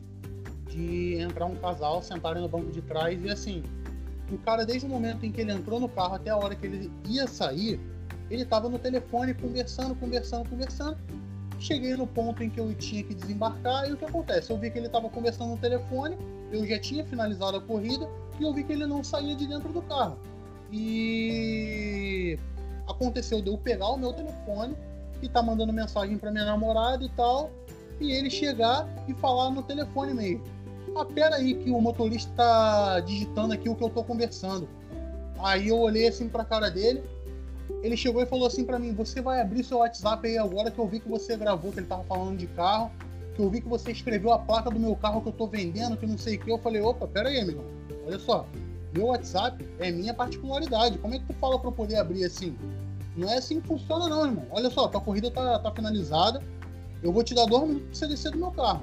de entrar um casal, sentarem no banco de trás e assim, o cara, desde o momento em que ele entrou no carro até a hora que ele ia sair, ele estava no telefone conversando, conversando, conversando. Cheguei no ponto em que eu tinha que desembarcar e o que acontece? Eu vi que ele estava conversando no telefone, eu já tinha finalizado a corrida e eu vi que ele não saía de dentro do carro. E aconteceu de eu pegar o meu telefone e tá mandando mensagem para minha namorada e tal, e ele chegar e falar no telefone mesmo. Ah, pera aí que o motorista tá digitando aqui o que eu tô conversando. Aí eu olhei assim pra cara dele, ele chegou e falou assim para mim: Você vai abrir seu WhatsApp aí agora que eu vi que você gravou, que ele tava falando de carro, que eu vi que você escreveu a placa do meu carro que eu tô vendendo, que não sei o que. Eu falei: Opa, pera aí, amigo. Olha só, meu WhatsApp é minha particularidade. Como é que tu fala para eu poder abrir assim? Não é assim que funciona, não, irmão. Olha só, tua corrida tá, tá finalizada. Eu vou te dar dois minutos pra você descer do meu carro.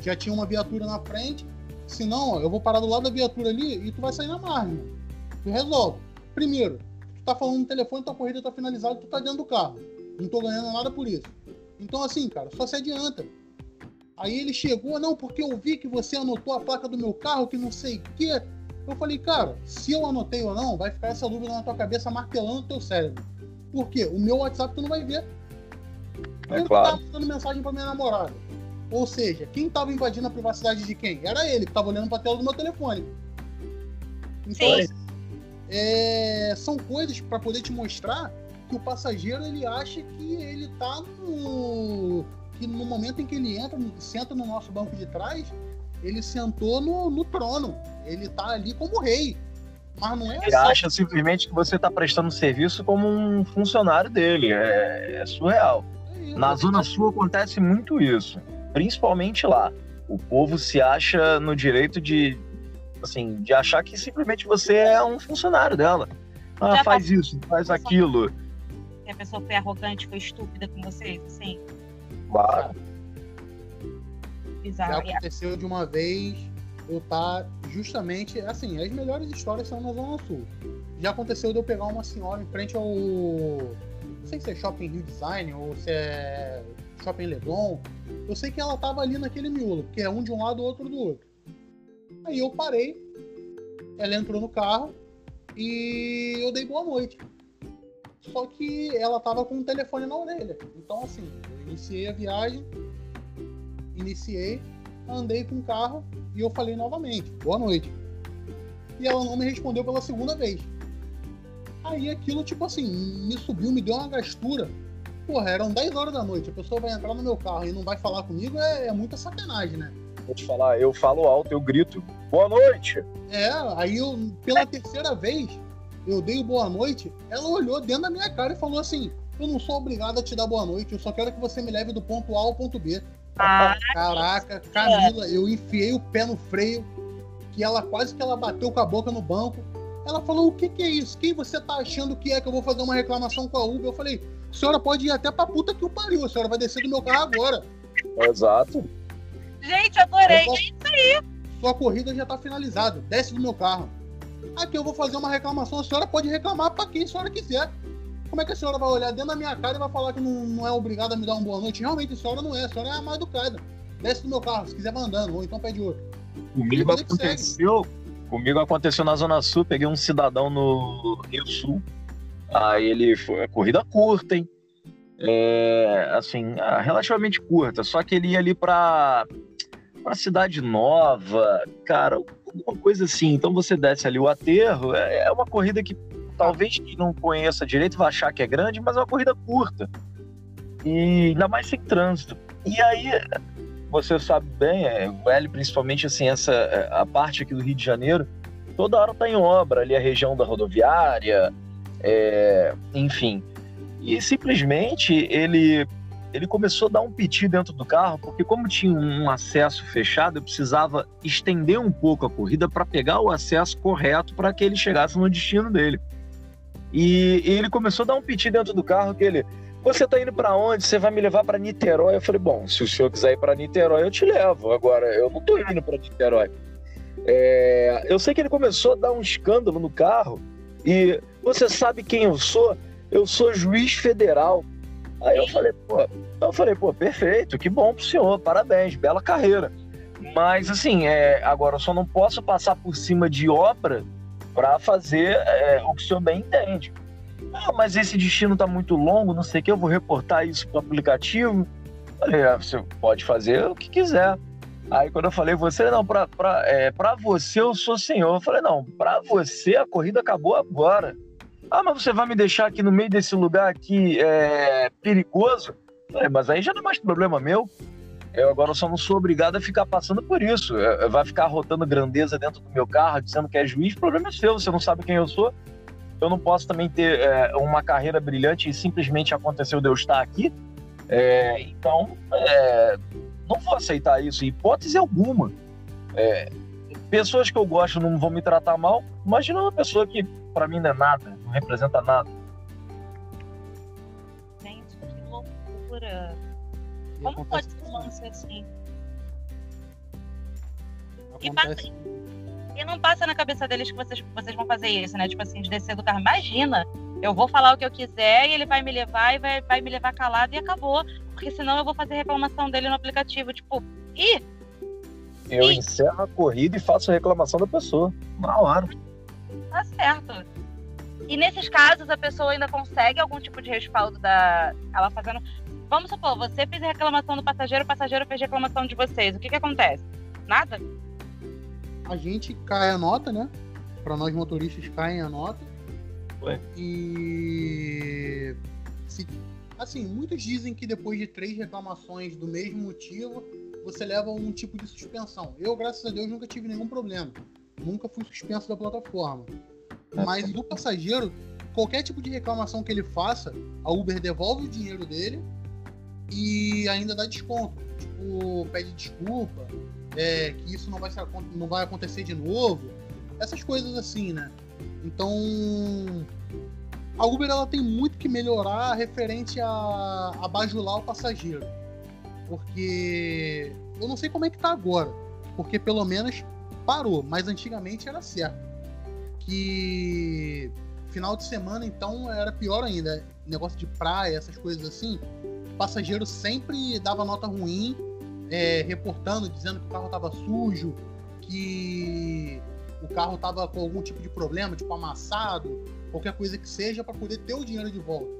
Já tinha uma viatura na frente. Se não, eu vou parar do lado da viatura ali e tu vai sair na margem. Tu resolve. Primeiro, tu tá falando no telefone, tua corrida tá finalizada, tu tá dentro do carro. Não tô ganhando nada por isso. Então, assim, cara, só se adianta. Aí ele chegou, não, porque eu vi que você anotou a placa do meu carro, que não sei o quê. Eu falei, cara, se eu anotei ou não, vai ficar essa dúvida na tua cabeça martelando o teu cérebro. Por quê? O meu WhatsApp tu não vai ver. É eu claro. tava mandando mensagem pra minha namorada. Ou seja, quem tava invadindo a privacidade de quem? Era ele, que tava olhando pra tela do meu telefone. Então, Sim. é, são coisas para poder te mostrar que o passageiro ele acha que ele tá no. que no momento em que ele entra, senta no nosso banco de trás, ele sentou no, no trono. Ele tá ali como rei. Mas não é Ele assim. acha simplesmente que você está prestando serviço como um funcionário dele. É, é surreal. Na Zona Sul acontece muito isso. Principalmente lá. O povo se acha no direito de, assim, de achar que simplesmente você é um funcionário dela. Ah, Já faz isso, faz aquilo. Que a pessoa foi arrogante, foi estúpida com vocês, assim. Claro. Já Bizarro. A- aconteceu de uma vez eu tá justamente assim, as melhores histórias são na Zona Sul. Já aconteceu de eu pegar uma senhora em frente ao. Sei se é Shopping Rio Design ou se é Shopping Leblon. Eu sei que ela tava ali naquele miolo, que é um de um lado, outro do outro. Aí eu parei, ela entrou no carro e eu dei boa noite. Só que ela tava com o telefone na orelha. Então, assim, eu iniciei a viagem, iniciei, andei com o carro e eu falei novamente, boa noite. E ela não me respondeu pela segunda vez. Aí aquilo, tipo assim, me subiu, me deu uma gastura. Porra, eram 10 horas da noite, a pessoa vai entrar no meu carro e não vai falar comigo, é, é muita sacanagem, né? Vou te falar, eu falo alto, eu grito, boa noite. É, aí eu, pela terceira vez, eu dei o boa noite, ela olhou dentro da minha cara e falou assim: Eu não sou obrigado a te dar boa noite, eu só quero que você me leve do ponto A ao ponto B. Ah, Caraca, Camila, eu enfiei o pé no freio, que ela quase que ela bateu com a boca no banco. Ela falou: O que, que é isso? Quem você tá achando que é que eu vou fazer uma reclamação com a Uber? Eu falei: A senhora pode ir até pra puta que o pariu, a senhora vai descer do meu carro agora. Exato. gente, adorei. Sua- Sua corrida já tá finalizada, desce do meu carro. Aqui eu vou fazer uma reclamação, a senhora pode reclamar pra quem a senhora quiser. Como é que a senhora vai olhar dentro da minha cara e vai falar que não, não é obrigada a me dar uma boa noite? Realmente, a senhora não é, a senhora é a mais educada. Desce do meu carro, se quiser vai andando, ou então pede outro. Comigo Vida que segue. Comigo aconteceu na Zona Sul, peguei um cidadão no Rio Sul. Aí ele foi. Corrida curta, hein? É, assim, ah, relativamente curta. Só que ele ia ali pra, pra Cidade Nova, cara, alguma coisa assim. Então você desce ali o aterro, é é uma corrida que talvez quem não conheça direito vai achar que é grande, mas é uma corrida curta. E ainda mais sem trânsito. E aí, você sabe bem, é, o L, principalmente assim, essa é, a parte aqui do Rio de Janeiro, toda hora tá em obra, ali a região da rodoviária, é, enfim. E simplesmente ele ele começou a dar um piti dentro do carro, porque como tinha um acesso fechado, eu precisava estender um pouco a corrida para pegar o acesso correto para que ele chegasse no destino dele. E, e, ele começou a dar um piti dentro do carro que ele, você está indo para onde? Você vai me levar para Niterói? Eu falei, bom, se o senhor quiser ir para Niterói, eu te levo. Agora, eu não estou indo para Niterói. É, eu sei que ele começou a dar um escândalo no carro e você sabe quem eu sou? Eu sou juiz federal. Aí eu falei, pô, eu falei, pô, perfeito, que bom pro senhor, parabéns, bela carreira. Mas assim, é, agora eu só não posso passar por cima de obra para fazer é, o que o senhor bem entende. Ah, mas esse destino tá muito longo, não sei o que, eu vou reportar isso pro aplicativo. Falei, ah, você pode fazer o que quiser. Aí quando eu falei, você, não, pra, é, pra você eu sou senhor. Eu falei, não, pra você a corrida acabou agora. Ah, mas você vai me deixar aqui no meio desse lugar aqui é, perigoso? Falei, mas aí já não é mais problema meu. Eu agora só não sou obrigado a ficar passando por isso. Vai ficar rotando grandeza dentro do meu carro, dizendo que é juiz, o problema é seu, você não sabe quem eu sou. Eu não posso também ter é, uma carreira brilhante e simplesmente aconteceu de eu estar aqui. É, então, é, não vou aceitar isso, hipótese alguma. É, pessoas que eu gosto não vão me tratar mal. Imagina uma pessoa que para mim não é nada, não representa nada. Gente, que loucura. Como pode ser um lance assim? E, passa, e, não passa na cabeça deles que vocês, vocês vão fazer isso, né? Tipo assim, de descer do carro. Imagina, eu vou falar o que eu quiser e ele vai me levar e vai, vai me levar calado e acabou. Porque senão eu vou fazer reclamação dele no aplicativo. Tipo, ih! Eu encerro a corrida e faço a reclamação da pessoa. Na hora tá certo. E nesses casos a pessoa ainda consegue algum tipo de respaldo da. Ela fazendo. Vamos supor, você fez reclamação do passageiro, o passageiro fez reclamação de vocês. O que que acontece? Nada? A gente cai a nota, né? Para nós motoristas caem a nota. Ué. E. Se... Assim, muitos dizem que depois de três reclamações do mesmo motivo, você leva um tipo de suspensão. Eu, graças a Deus, nunca tive nenhum problema nunca fui suspenso da plataforma. Mas do passageiro, qualquer tipo de reclamação que ele faça, a Uber devolve o dinheiro dele e ainda dá desconto. Tipo, pede desculpa, é, que isso não vai, ser, não vai acontecer de novo. Essas coisas assim, né? Então, a Uber ela tem muito que melhorar referente a, a bajular o passageiro. Porque eu não sei como é que tá agora. Porque pelo menos parou, mas antigamente era certo. Que final de semana, então, era pior ainda. Negócio de praia, essas coisas assim. Passageiro sempre dava nota ruim, é, reportando, dizendo que o carro estava sujo, que o carro estava com algum tipo de problema, tipo amassado, qualquer coisa que seja, para poder ter o dinheiro de volta.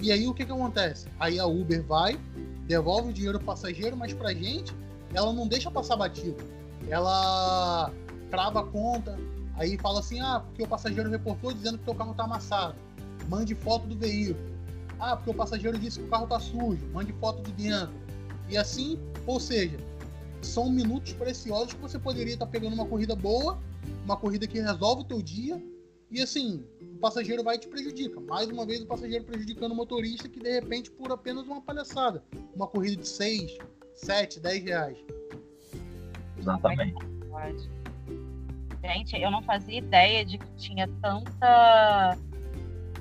E aí o que, que acontece? Aí a Uber vai, devolve o dinheiro pro passageiro, mas pra gente, ela não deixa passar batido ela trava a conta, aí fala assim, ah, porque o passageiro reportou dizendo que o carro está amassado. Mande foto do veículo. Ah, porque o passageiro disse que o carro está sujo. Mande foto de dentro. E assim, ou seja, são minutos preciosos que você poderia estar tá pegando uma corrida boa, uma corrida que resolve o teu dia, e assim, o passageiro vai te prejudica. Mais uma vez o passageiro prejudicando o motorista que de repente por apenas uma palhaçada, uma corrida de 6, 7, 10 reais. Exatamente. Gente, eu não fazia ideia de que tinha tanta.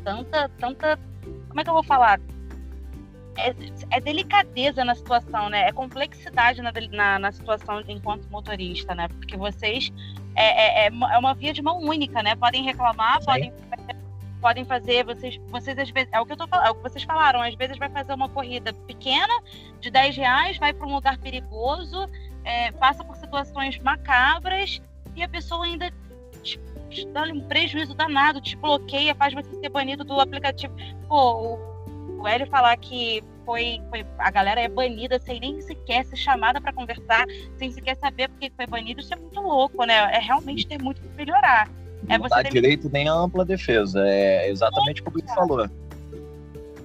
Tanta. Tanta. Como é que eu vou falar? É, é delicadeza na situação, né? É complexidade na, na, na, situação enquanto motorista, né? Porque vocês. É, é, é, é uma via de mão única, né? Podem reclamar, Sim. podem podem fazer, vocês, vocês às vezes, é o que eu tô falando, é o que vocês falaram, às vezes vai fazer uma corrida pequena de 10 reais, vai para um lugar perigoso, é, passa por situações macabras e a pessoa ainda te, te dá um prejuízo danado, te bloqueia, faz você ser banido do aplicativo. Pô, o, o Hélio falar que foi, foi, a galera é banida sem nem sequer ser chamada para conversar, sem sequer saber por que foi banido, isso é muito louco, né? É realmente ter muito que melhorar. É não você dá demitir- direito nem a ampla defesa. É exatamente como ele falou.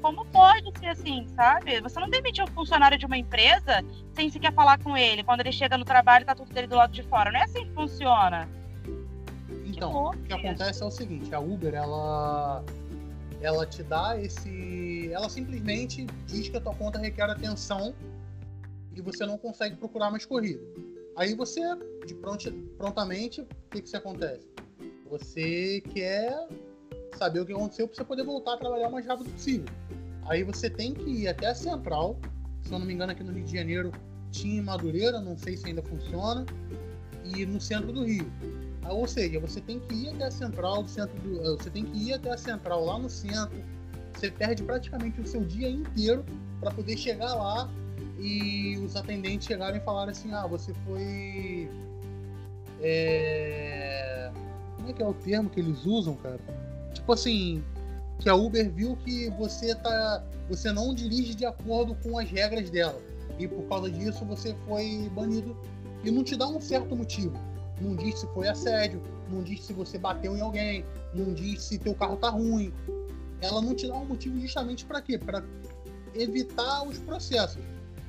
Como pode ser assim, sabe? Você não demite um funcionário de uma empresa sem sequer falar com ele. Quando ele chega no trabalho, tá tudo dele do lado de fora. Não é assim que funciona. Então, louco o que acontece é o seguinte, a Uber, ela ela te dá esse, ela simplesmente diz que a tua conta requer atenção e você não consegue procurar mais corrida. Aí você, de pronto, prontamente, o que que isso acontece? Você quer saber o que aconteceu para você poder voltar a trabalhar o mais rápido possível. Aí você tem que ir até a central, se eu não me engano aqui no Rio de Janeiro tinha em Madureira, não sei se ainda funciona, e no centro do Rio. Ah, Ou seja, você tem que ir até a central centro do, eh, você tem que ir até a central lá no centro. Você perde praticamente o seu dia inteiro para poder chegar lá e os atendentes chegarem e falarem assim: "Ah, você foi é... como é que é o termo que eles usam, cara? Tipo assim, que a Uber viu que você tá você não dirige de acordo com as regras dela e por causa disso você foi banido e não te dá um certo motivo não diz se foi assédio, não diz se você bateu em alguém, não diz se teu carro tá ruim. Ela não te dá um motivo justamente para quê? Para evitar os processos.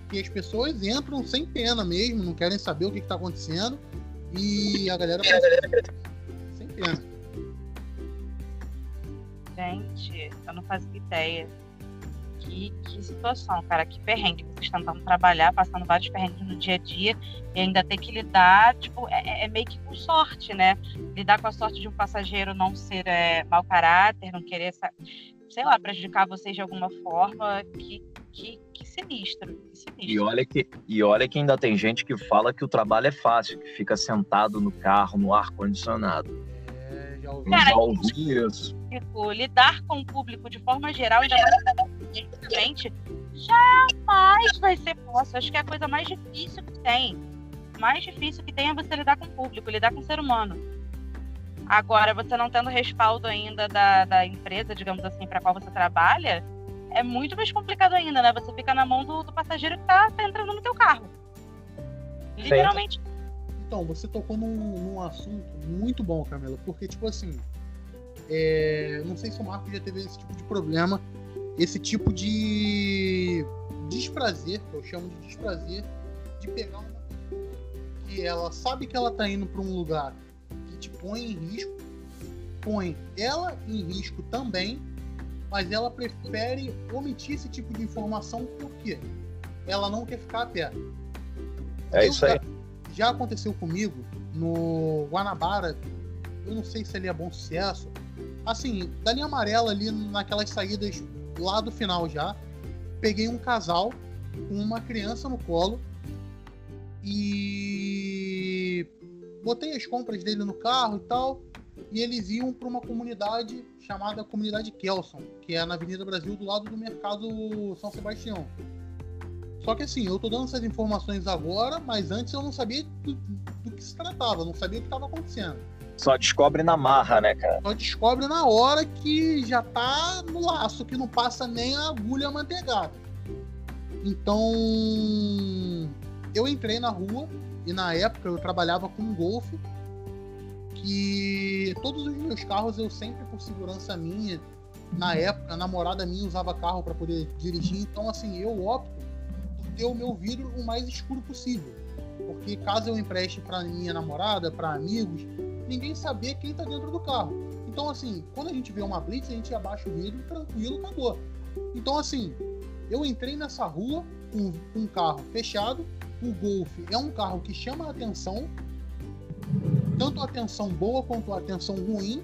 Que as pessoas entram sem pena mesmo, não querem saber o que, que tá acontecendo e a galera sem pena. Gente, eu não fazia ideia. Que, que situação, cara, que perrengue. Vocês tentando trabalhar, passando vários perrengues no dia a dia e ainda ter que lidar, tipo, é, é meio que com sorte, né? Lidar com a sorte de um passageiro não ser é, mau caráter, não querer, sei lá, prejudicar vocês de alguma forma. Que, que, que sinistro, que sinistro. E olha, que, e olha que ainda tem gente que fala que o trabalho é fácil, que fica sentado no carro, no ar-condicionado. É, já ouvi. Eu Cara, já ouvi isso. Público, lidar com o público de forma geral, ainda mais gente, jamais vai ser fácil. Acho que é a coisa mais difícil que tem. Mais difícil que tem é você lidar com o público, lidar com o ser humano. Agora, você não tendo respaldo ainda da, da empresa, digamos assim, para qual você trabalha, é muito mais complicado ainda, né? Você fica na mão do, do passageiro que tá, tá entrando no teu carro. Literalmente. Então, você tocou num, num assunto muito bom, Camila, porque, tipo assim, é, não sei se o Marco já teve esse tipo de problema, esse tipo de desprazer, que eu chamo de desprazer, de pegar uma pessoa que ela sabe que ela tá indo para um lugar que te põe em risco, põe ela em risco também, mas ela prefere omitir esse tipo de informação porque ela não quer ficar perto. É Eu isso aí. já- Já aconteceu comigo no Guanabara, eu não sei se ali é bom sucesso. Assim, da linha amarela ali naquelas saídas lá do final já, peguei um casal com uma criança no colo e botei as compras dele no carro e tal. E eles iam para uma comunidade chamada Comunidade Kelson, que é na Avenida Brasil, do lado do Mercado São Sebastião. Só que assim, eu tô dando essas informações agora, mas antes eu não sabia do, do que se tratava, não sabia o que estava acontecendo. Só descobre na marra, né, cara? Só descobre na hora que já tá no laço, que não passa nem a agulha amanteigada. Então, eu entrei na rua e na época eu trabalhava com um Golf que todos os meus carros eu sempre por segurança minha, na época a namorada minha usava carro para poder dirigir, então assim, eu opto por ter o meu vidro o mais escuro possível. Porque caso eu empreste para minha namorada, para amigos, ninguém saber quem tá dentro do carro. Então, assim, quando a gente vê uma blitz, a gente abaixa o vidro, tranquilo, acabou. Então, assim, eu entrei nessa rua com com um carro fechado. O Golf é um carro que chama a atenção, tanto a atenção boa quanto a atenção ruim.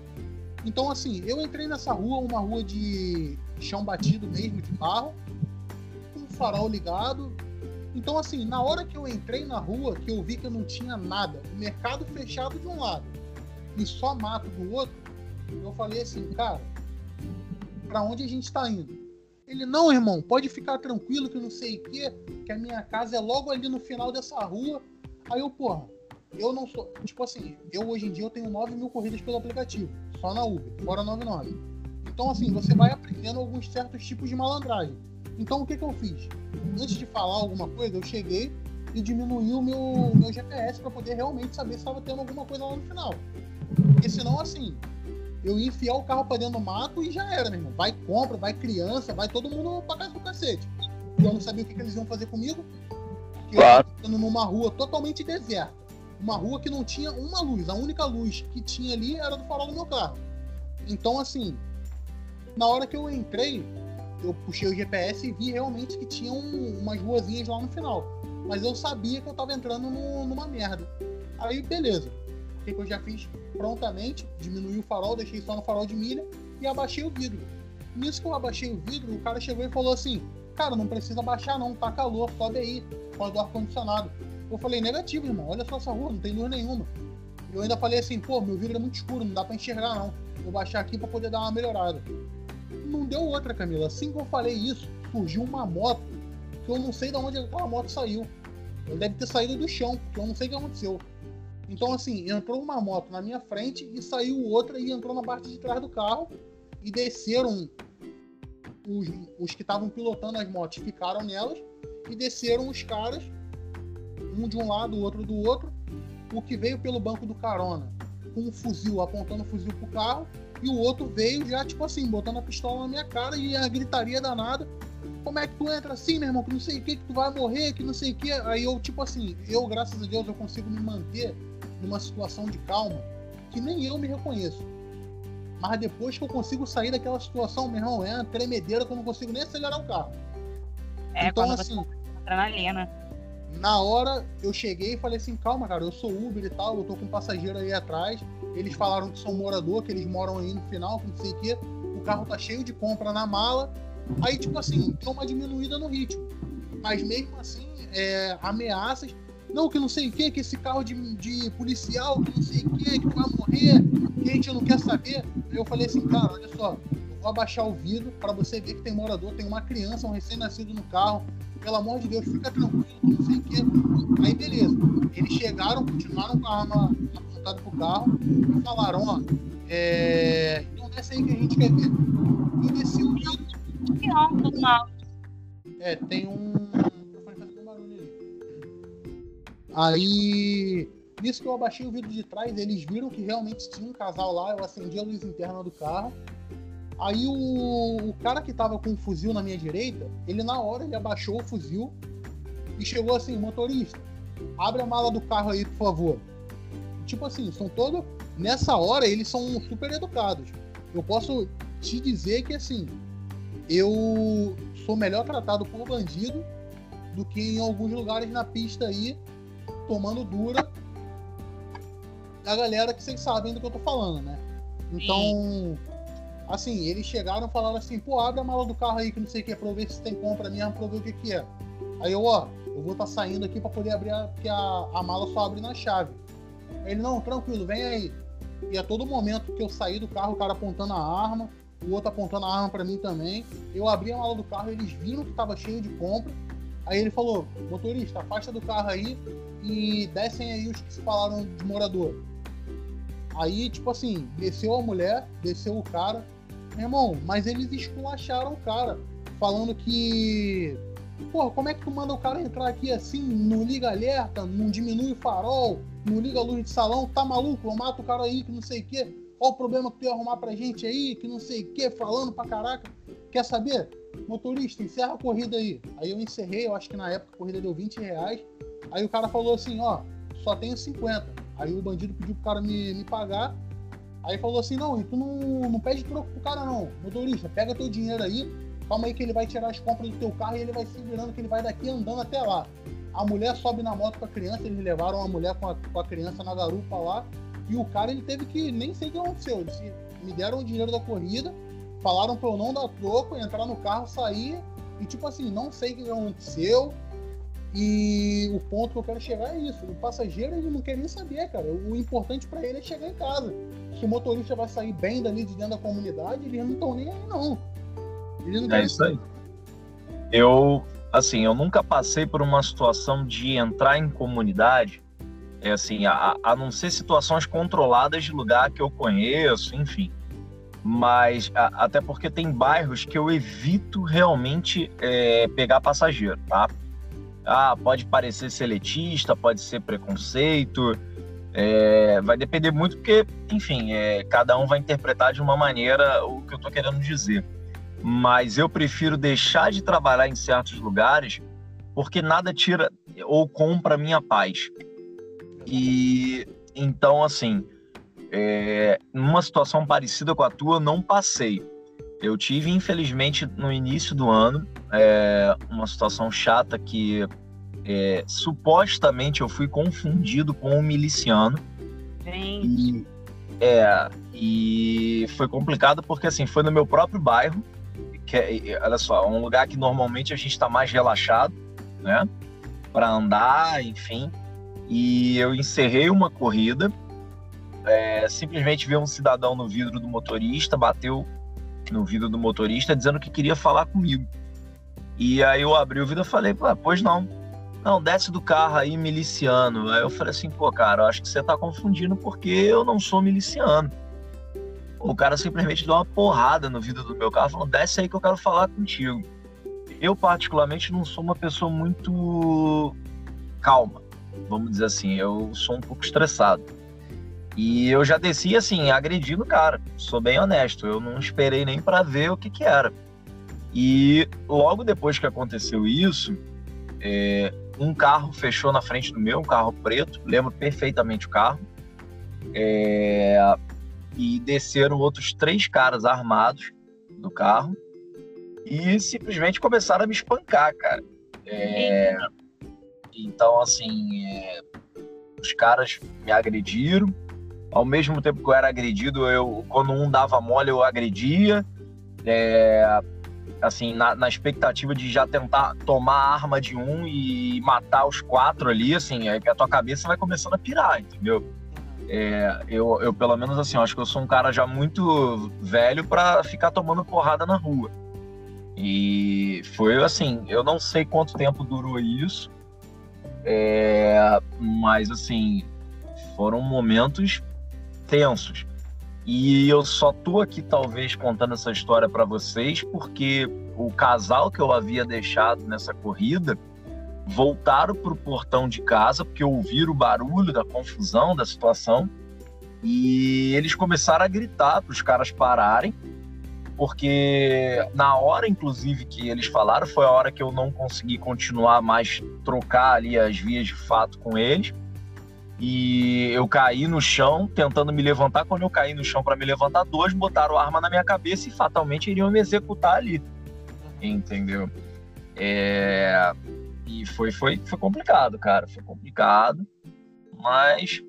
Então, assim, eu entrei nessa rua, uma rua de chão batido mesmo, de barro, com o farol ligado. Então, assim, na hora que eu entrei na rua, que eu vi que eu não tinha nada, o mercado fechado de um lado e só mato do outro, eu falei assim, cara, pra onde a gente tá indo? Ele, não, irmão, pode ficar tranquilo que não sei o quê, que a minha casa é logo ali no final dessa rua. Aí eu, porra, eu não sou. Tipo assim, eu hoje em dia eu tenho 9 mil corridas pelo aplicativo, só na Uber, fora 99. Então, assim, você vai aprendendo alguns certos tipos de malandragem. Então, o que, que eu fiz? Antes de falar alguma coisa, eu cheguei e diminuí o meu, meu GPS para poder realmente saber se estava tendo alguma coisa lá no final. Porque senão, assim, eu ia enfiar o carro pra dentro do mato e já era, meu irmão. Vai compra, vai criança, vai todo mundo pra casa do cacete. E eu não sabia o que, que eles iam fazer comigo. Porque Claro. eu tava numa rua totalmente deserta. Uma rua que não tinha uma luz. A única luz que tinha ali era do farol do meu carro. Então, assim, na hora que eu entrei, eu puxei o GPS e vi realmente que tinha um- umas ruazinhas lá no final. Mas eu sabia que eu tava entrando no- numa merda. Aí, beleza. Que, que eu já fiz prontamente? Diminuí o farol, deixei só no farol de milha e abaixei o vidro. Nisso que eu abaixei o vidro, o cara chegou e falou assim: Cara, não precisa baixar, não, tá calor, sobe aí, pode do ar-condicionado. Eu falei: Negativo, irmão, olha só essa rua, não tem luz nenhuma. Eu ainda falei assim: Pô, meu vidro é muito escuro, não dá pra enxergar, não. Vou baixar aqui pra poder dar uma melhorada. Não deu outra, Camila. Assim que eu falei isso, surgiu uma moto que eu não sei de onde aquela moto saiu. Ele deve ter saído do chão, porque eu não sei o que aconteceu. Então, assim, entrou uma moto na minha frente e saiu outra e entrou na parte de trás do carro e desceram os, os que estavam pilotando as motos, ficaram nelas e desceram os caras, um de um lado, o outro do outro, o que veio pelo banco do carona com um fuzil, apontando o fuzil pro carro, e o outro veio já, tipo assim, botando a pistola na minha cara e a gritaria danada. Como é que tu entra assim, meu irmão? Que não sei o que, que tu vai morrer, que não sei o que. Aí eu, tipo assim, eu, graças a Deus, eu consigo me manter numa situação de calma que nem eu me reconheço. Mas depois que eu consigo sair daquela situação, meu irmão, é uma tremedeira que eu não consigo nem acelerar o carro. É, então, quando assim, você adrenalina. na hora eu cheguei e falei assim, calma, cara, eu sou Uber e tal, eu tô com um passageiro aí atrás. Eles falaram que são morador, que eles moram aí no final, que não sei o quê. O carro tá cheio de compra na mala. Aí, tipo assim, deu uma diminuída no ritmo. Mas mesmo assim, é, ameaças. Não, que não sei o quê, que esse carro de, de policial, que não sei o quê, que vai morrer, que a gente não quer saber. Aí eu falei assim, cara, olha só, vou abaixar o vidro pra você ver que tem morador, tem uma criança, um recém-nascido no carro. Pelo amor de Deus, fica tranquilo, que não sei o quê. Aí beleza. Eles chegaram, continuaram com a arma apontada pro carro e falaram, ó, é. Então desce aí que a gente quer ver. Eu desci o vidro. Não, tudo mal. É, tem um. Aí. Nisso que eu abaixei o vidro de trás, eles viram que realmente tinha um casal lá, eu acendi a luz interna do carro. Aí o, o cara que tava com o fuzil na minha direita, ele na hora ele abaixou o fuzil e chegou assim, motorista, abre a mala do carro aí, por favor. Tipo assim, são todos. Nessa hora eles são super educados. Eu posso te dizer que assim, eu sou melhor tratado por bandido do que em alguns lugares na pista aí, tomando dura da galera que vocês sabem do que eu tô falando, né? Então, assim, eles chegaram e falaram assim, pô, abre a mala do carro aí que não sei o que, pra eu ver se tem compra mesmo, pra eu ver o que que é. Aí eu, ó, eu vou estar tá saindo aqui pra poder abrir, a, porque a, a mala só abre na chave. Ele, não, tranquilo, vem aí. E a todo momento que eu saí do carro, o cara apontando a arma, o outro apontando a arma para mim também. Eu abri a mala do carro, eles viram que tava cheio de compra. Aí ele falou: motorista, afasta do carro aí e descem aí os que se falaram de morador. Aí, tipo assim, desceu a mulher, desceu o cara. Meu irmão, mas eles esculacharam o cara, falando que. Porra, como é que tu manda o cara entrar aqui assim, não liga alerta, não diminui o farol, não liga a luz de salão, tá maluco? Eu mato o cara aí que não sei o quê. Qual o problema que tu ia arrumar pra gente aí, que não sei o quê, falando pra caraca. Quer saber? Motorista, encerra a corrida aí. Aí eu encerrei, eu acho que na época a corrida deu 20 reais. Aí o cara falou assim, ó, só tenho 50. Aí o bandido pediu pro cara me, me pagar. Aí falou assim, não, e tu não, não pede troco pro cara não. Motorista, pega teu dinheiro aí, calma aí que ele vai tirar as compras do teu carro e ele vai se virando, que ele vai daqui andando até lá. A mulher sobe na moto com a criança, eles levaram a mulher com a, com a criança na garupa lá. E o cara, ele teve que, nem sei o que aconteceu, eles me deram o dinheiro da corrida, falaram pra eu não dar troco, entrar no carro, sair. E tipo assim, não sei o que aconteceu. E o ponto que eu quero chegar é isso. O passageiro ele não quer nem saber, cara. O importante para ele é chegar em casa. Se o motorista vai sair bem dali de dentro da comunidade, eles não estão nem aí, não. Eles não É isso aí. Eu, assim, eu nunca passei por uma situação de entrar em comunidade, é assim, a, a não ser situações controladas de lugar que eu conheço, enfim. Mas a- até porque tem bairros que eu evito realmente é, pegar passageiro, tá? Ah, pode parecer seletista, pode ser preconceito, É, vai depender muito porque, enfim, é, cada um vai interpretar de uma maneira o que eu estou querendo dizer. Mas eu prefiro deixar de trabalhar em certos lugares porque nada tira ou compra minha paz. E então, assim, é, numa situação parecida com a tua, eu não passei. Eu tive, infelizmente, no início do ano, é, uma situação chata que é, supostamente eu fui confundido com um miliciano. Gente. E, é, e foi complicado porque assim, foi no meu próprio bairro, que é, olha só, é um lugar que normalmente a gente está mais relaxado, né? Para andar, enfim. E eu encerrei uma corrida, é, simplesmente vi um cidadão no vidro do motorista, bateu no vidro do motorista dizendo que queria falar comigo. E aí eu abri o vidro e falei, pois não, não, desce do carro aí, miliciano. Aí eu falei assim, pô, cara, acho que você tá confundindo porque eu não sou miliciano. O cara simplesmente deu uma porrada no vidro do meu carro, falando, desce aí que eu quero falar contigo. Eu, particularmente, não sou uma pessoa muito calma, vamos dizer assim. Eu sou um pouco estressado. E eu já desci, assim, agredindo o cara. Sou bem honesto. Eu não esperei nem para ver o que que era. E logo depois que aconteceu isso, é, um carro fechou na frente do meu, um carro preto, lembro perfeitamente o carro. É, e desceram outros três caras armados do carro e simplesmente começaram a me espancar, cara. É, então, assim, é, os caras me agrediram. Ao mesmo tempo que eu era agredido, eu, quando um dava mole, eu agredia. É, assim, na, na, expectativa de já tentar tomar a arma de um e matar os quatro ali, assim, aí a tua cabeça vai começando a pirar, entendeu? É, eu, eu, pelo menos, assim, acho que eu sou um cara já muito velho para ficar tomando porrada na rua. E foi assim, eu não sei quanto tempo durou isso, é, mas, assim, foram momentos tensos. E eu só tô aqui talvez contando essa história para vocês porque o casal que eu havia deixado nessa corrida voltaram para o portão de casa porque ouviram o barulho da confusão da situação e eles começaram a gritar para os caras pararem porque na hora inclusive que eles falaram foi a hora que eu não consegui continuar mais trocar ali as vias de fato com eles e eu caí no chão, tentando me levantar. Quando eu caí no chão para me levantar, dois botaram arma na minha cabeça e fatalmente iriam me executar ali. Entendeu? É... E foi, foi, foi complicado, cara. Foi complicado. Mas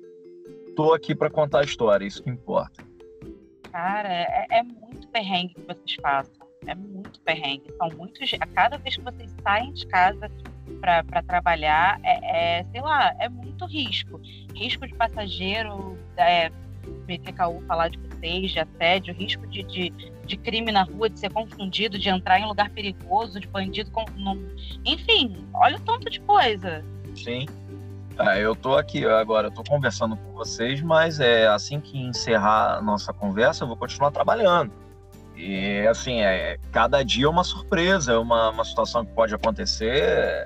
tô aqui para contar a história, isso que importa. Cara, é, é muito perrengue que vocês passam. É muito perrengue. São muitos. A cada vez que vocês saem de casa, para trabalhar, é, é, sei lá, é muito risco. Risco de passageiro, é, PTKU falar de vocês, de assédio, risco de, de, de, crime na rua, de ser confundido, de entrar em lugar perigoso, de bandido. Com, Enfim, olha o tanto de coisa. Sim. Ah, eu tô aqui agora, eu tô conversando com vocês, mas é assim que encerrar a nossa conversa, eu vou continuar trabalhando. E assim, é, cada dia é uma surpresa, é uma, uma situação que pode acontecer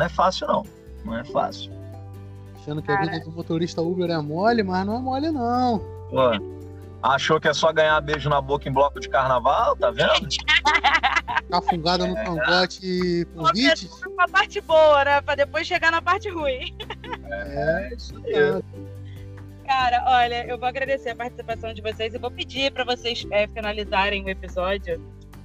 não é fácil, não. Não é fácil. Achando que a vida do motorista Uber é mole, mas não é mole, não. Pô, achou que é só ganhar beijo na boca em bloco de carnaval, tá vendo? Ficar fungada no cangote com hit. a parte boa, né? Pra depois chegar na parte ruim. É, é isso aí. Cara, olha, eu vou agradecer a participação de vocês e vou pedir para vocês é, finalizarem o episódio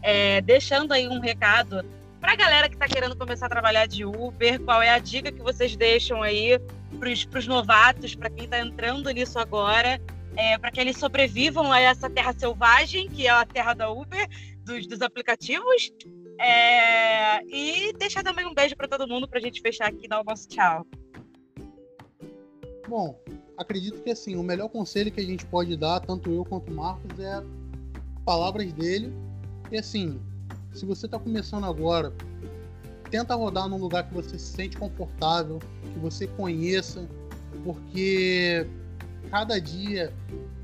é, deixando aí um recado para a galera que está querendo começar a trabalhar de Uber, qual é a dica que vocês deixam aí para os novatos, para quem está entrando nisso agora, é, para que eles sobrevivam a essa terra selvagem, que é a terra da Uber, dos, dos aplicativos. É, e deixar também um beijo para todo mundo para a gente fechar aqui e dar o nosso tchau. Bom, acredito que assim, o melhor conselho que a gente pode dar, tanto eu quanto o Marcos, é palavras dele. E assim, se você está começando agora, tenta rodar num lugar que você se sente confortável, que você conheça, porque cada dia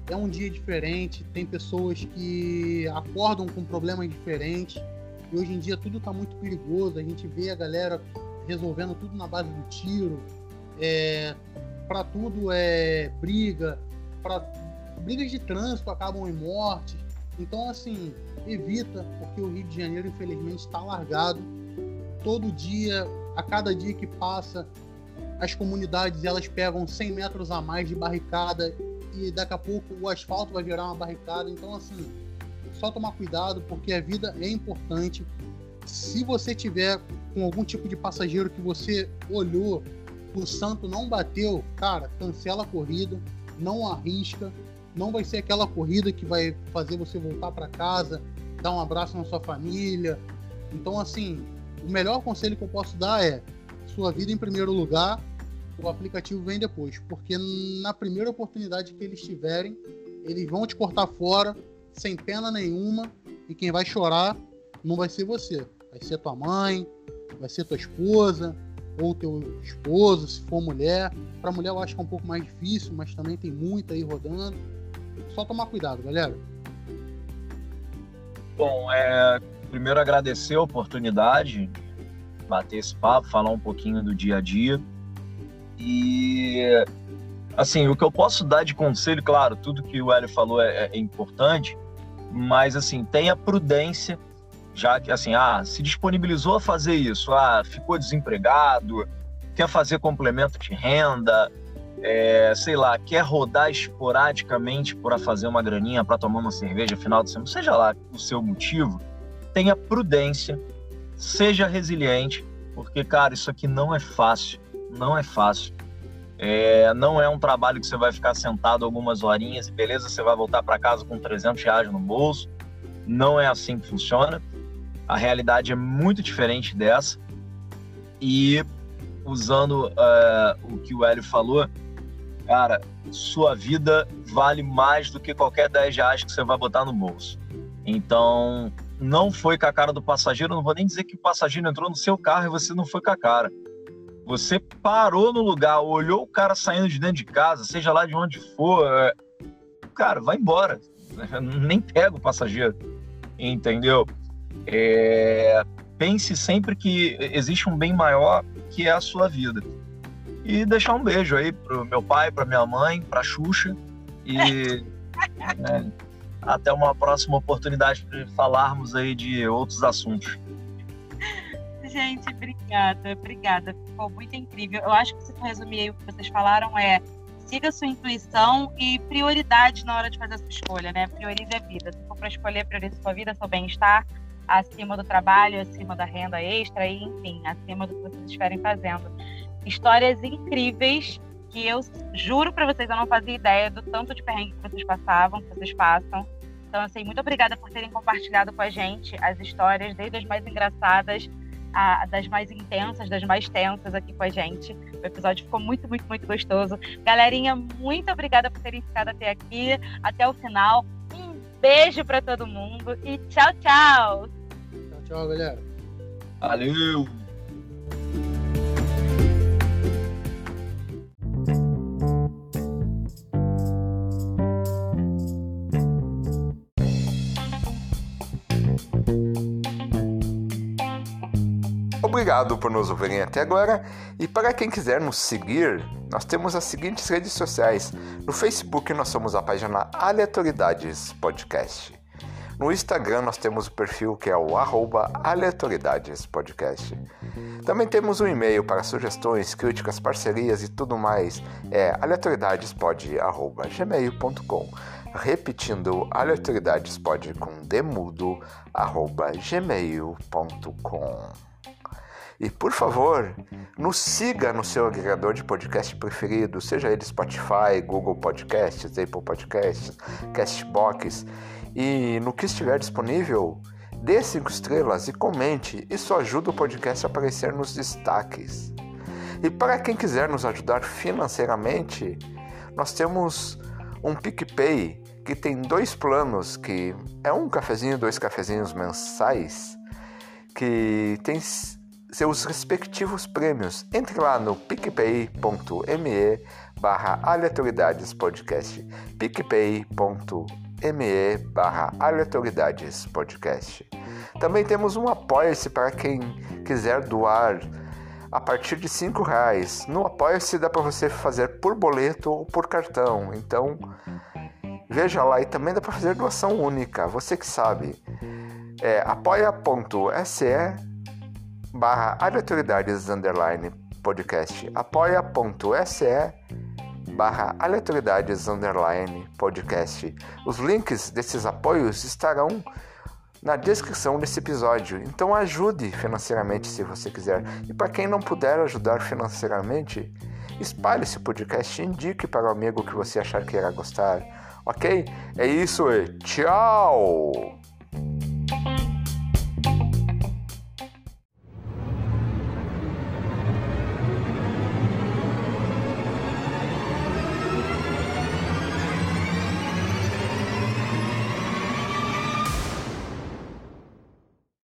é um dia diferente, tem pessoas que acordam com problemas diferentes, e hoje em dia tudo está muito perigoso, a gente vê a galera resolvendo tudo na base do tiro. É, para tudo é briga, brigas de trânsito acabam em morte. Então, assim, evita, porque o Rio de Janeiro, infelizmente, está largado. Todo dia, a cada dia que passa, as comunidades elas pegam 100 metros a mais de barricada e daqui a pouco o asfalto vai virar uma barricada. Então, assim, só tomar cuidado, porque a vida é importante. Se você tiver com algum tipo de passageiro que você olhou, o santo não bateu, cara, cancela a corrida, não arrisca, não vai ser aquela corrida que vai fazer você voltar para casa, dar um abraço na sua família. Então, assim, o melhor conselho que eu posso dar é sua vida em primeiro lugar, o aplicativo vem depois, porque na primeira oportunidade que eles tiverem, eles vão te cortar fora sem pena nenhuma e quem vai chorar não vai ser você, vai ser tua mãe, vai ser tua esposa ou teu esposo, se for mulher. Para mulher eu acho que é um pouco mais difícil, mas também tem muita aí rodando. Só tomar cuidado, galera. Bom, é, primeiro agradecer a oportunidade de bater esse papo, falar um pouquinho do dia a dia. E assim, o que eu posso dar de conselho, claro, tudo que o Hélio falou é, é importante, mas assim, tenha prudência, já que assim, ah, se disponibilizou a fazer isso, ah, ficou desempregado, quer fazer complemento de renda, é, sei lá, quer rodar esporadicamente para fazer uma graninha, para tomar uma cerveja final de semana, seja lá o seu motivo, tenha prudência, seja resiliente, porque, cara, isso aqui não é fácil, não é fácil. É, não é um trabalho que você vai ficar sentado algumas horinhas e beleza, você vai voltar para casa com 300 reais no bolso. Não é assim que funciona. A realidade é muito diferente dessa. E usando uh, o que o Hélio falou, cara, sua vida vale mais do que qualquer 10 reais que você vai botar no bolso. Então, não foi com a cara do passageiro, não vou nem dizer que o passageiro entrou no seu carro e você não foi com a cara. Você parou no lugar, olhou o cara saindo de dentro de casa, seja lá de onde for, é... cara, vai embora. Nem pega o passageiro, entendeu? É... Pense sempre que existe um bem maior que é a sua vida e deixar um beijo aí pro meu pai, pra minha mãe, pra Xuxa e é, até uma próxima oportunidade de falarmos aí de outros assuntos. Gente, obrigada, obrigada. Ficou muito incrível. Eu acho que se resumir aí o que vocês falaram é siga sua intuição e prioridade na hora de fazer a sua escolha, né? Priorize a vida. Se for para escolher, priorize sua vida, seu bem-estar, acima do trabalho, acima da renda extra e, enfim, acima do que vocês estiverem fazendo histórias incríveis que eu juro para vocês, eu não fazia ideia do tanto de perrengue que vocês passavam, que vocês passam. Então, assim, muito obrigada por terem compartilhado com a gente as histórias, desde as mais engraçadas, a, das mais intensas, das mais tensas aqui com a gente. O episódio ficou muito, muito, muito gostoso. Galerinha, muito obrigada por terem ficado até aqui, até o final. Um beijo para todo mundo e tchau, tchau. Tchau, tchau, galera. Valeu! Obrigado por nos ouvirem até agora e para quem quiser nos seguir, nós temos as seguintes redes sociais. No Facebook nós somos a página Aleatoridades Podcast. No Instagram nós temos o perfil que é o arroba Podcast. Também temos um e-mail para sugestões, críticas, parcerias e tudo mais. É aleatoriedadespod.gmail.com Repetindo, aleatoriedadespod com demudo arroba gmail.com e por favor, nos siga no seu agregador de podcast preferido, seja ele Spotify, Google Podcasts, Apple Podcasts, Castbox. E no que estiver disponível, dê cinco estrelas e comente. Isso ajuda o podcast a aparecer nos destaques. E para quem quiser nos ajudar financeiramente, nós temos um PicPay que tem dois planos, que é um cafezinho, dois cafezinhos mensais, que tem seus respectivos prêmios. Entre lá no picpay.me barra aleatoriedades podcast picpay.me barra aleatoriedades podcast também temos um apoia-se para quem quiser doar a partir de cinco reais. No Apoia-se dá para você fazer por boleto ou por cartão. Então veja lá e também dá para fazer doação única. Você que sabe. É apoia.se barra aleatoriedades underline podcast. apoia.se barra aleatoriedades underline podcast. Os links desses apoios estarão na descrição desse episódio. Então ajude financeiramente se você quiser. E para quem não puder ajudar financeiramente, espalhe esse podcast, indique para o amigo que você achar que irá gostar. Ok? É isso e tchau!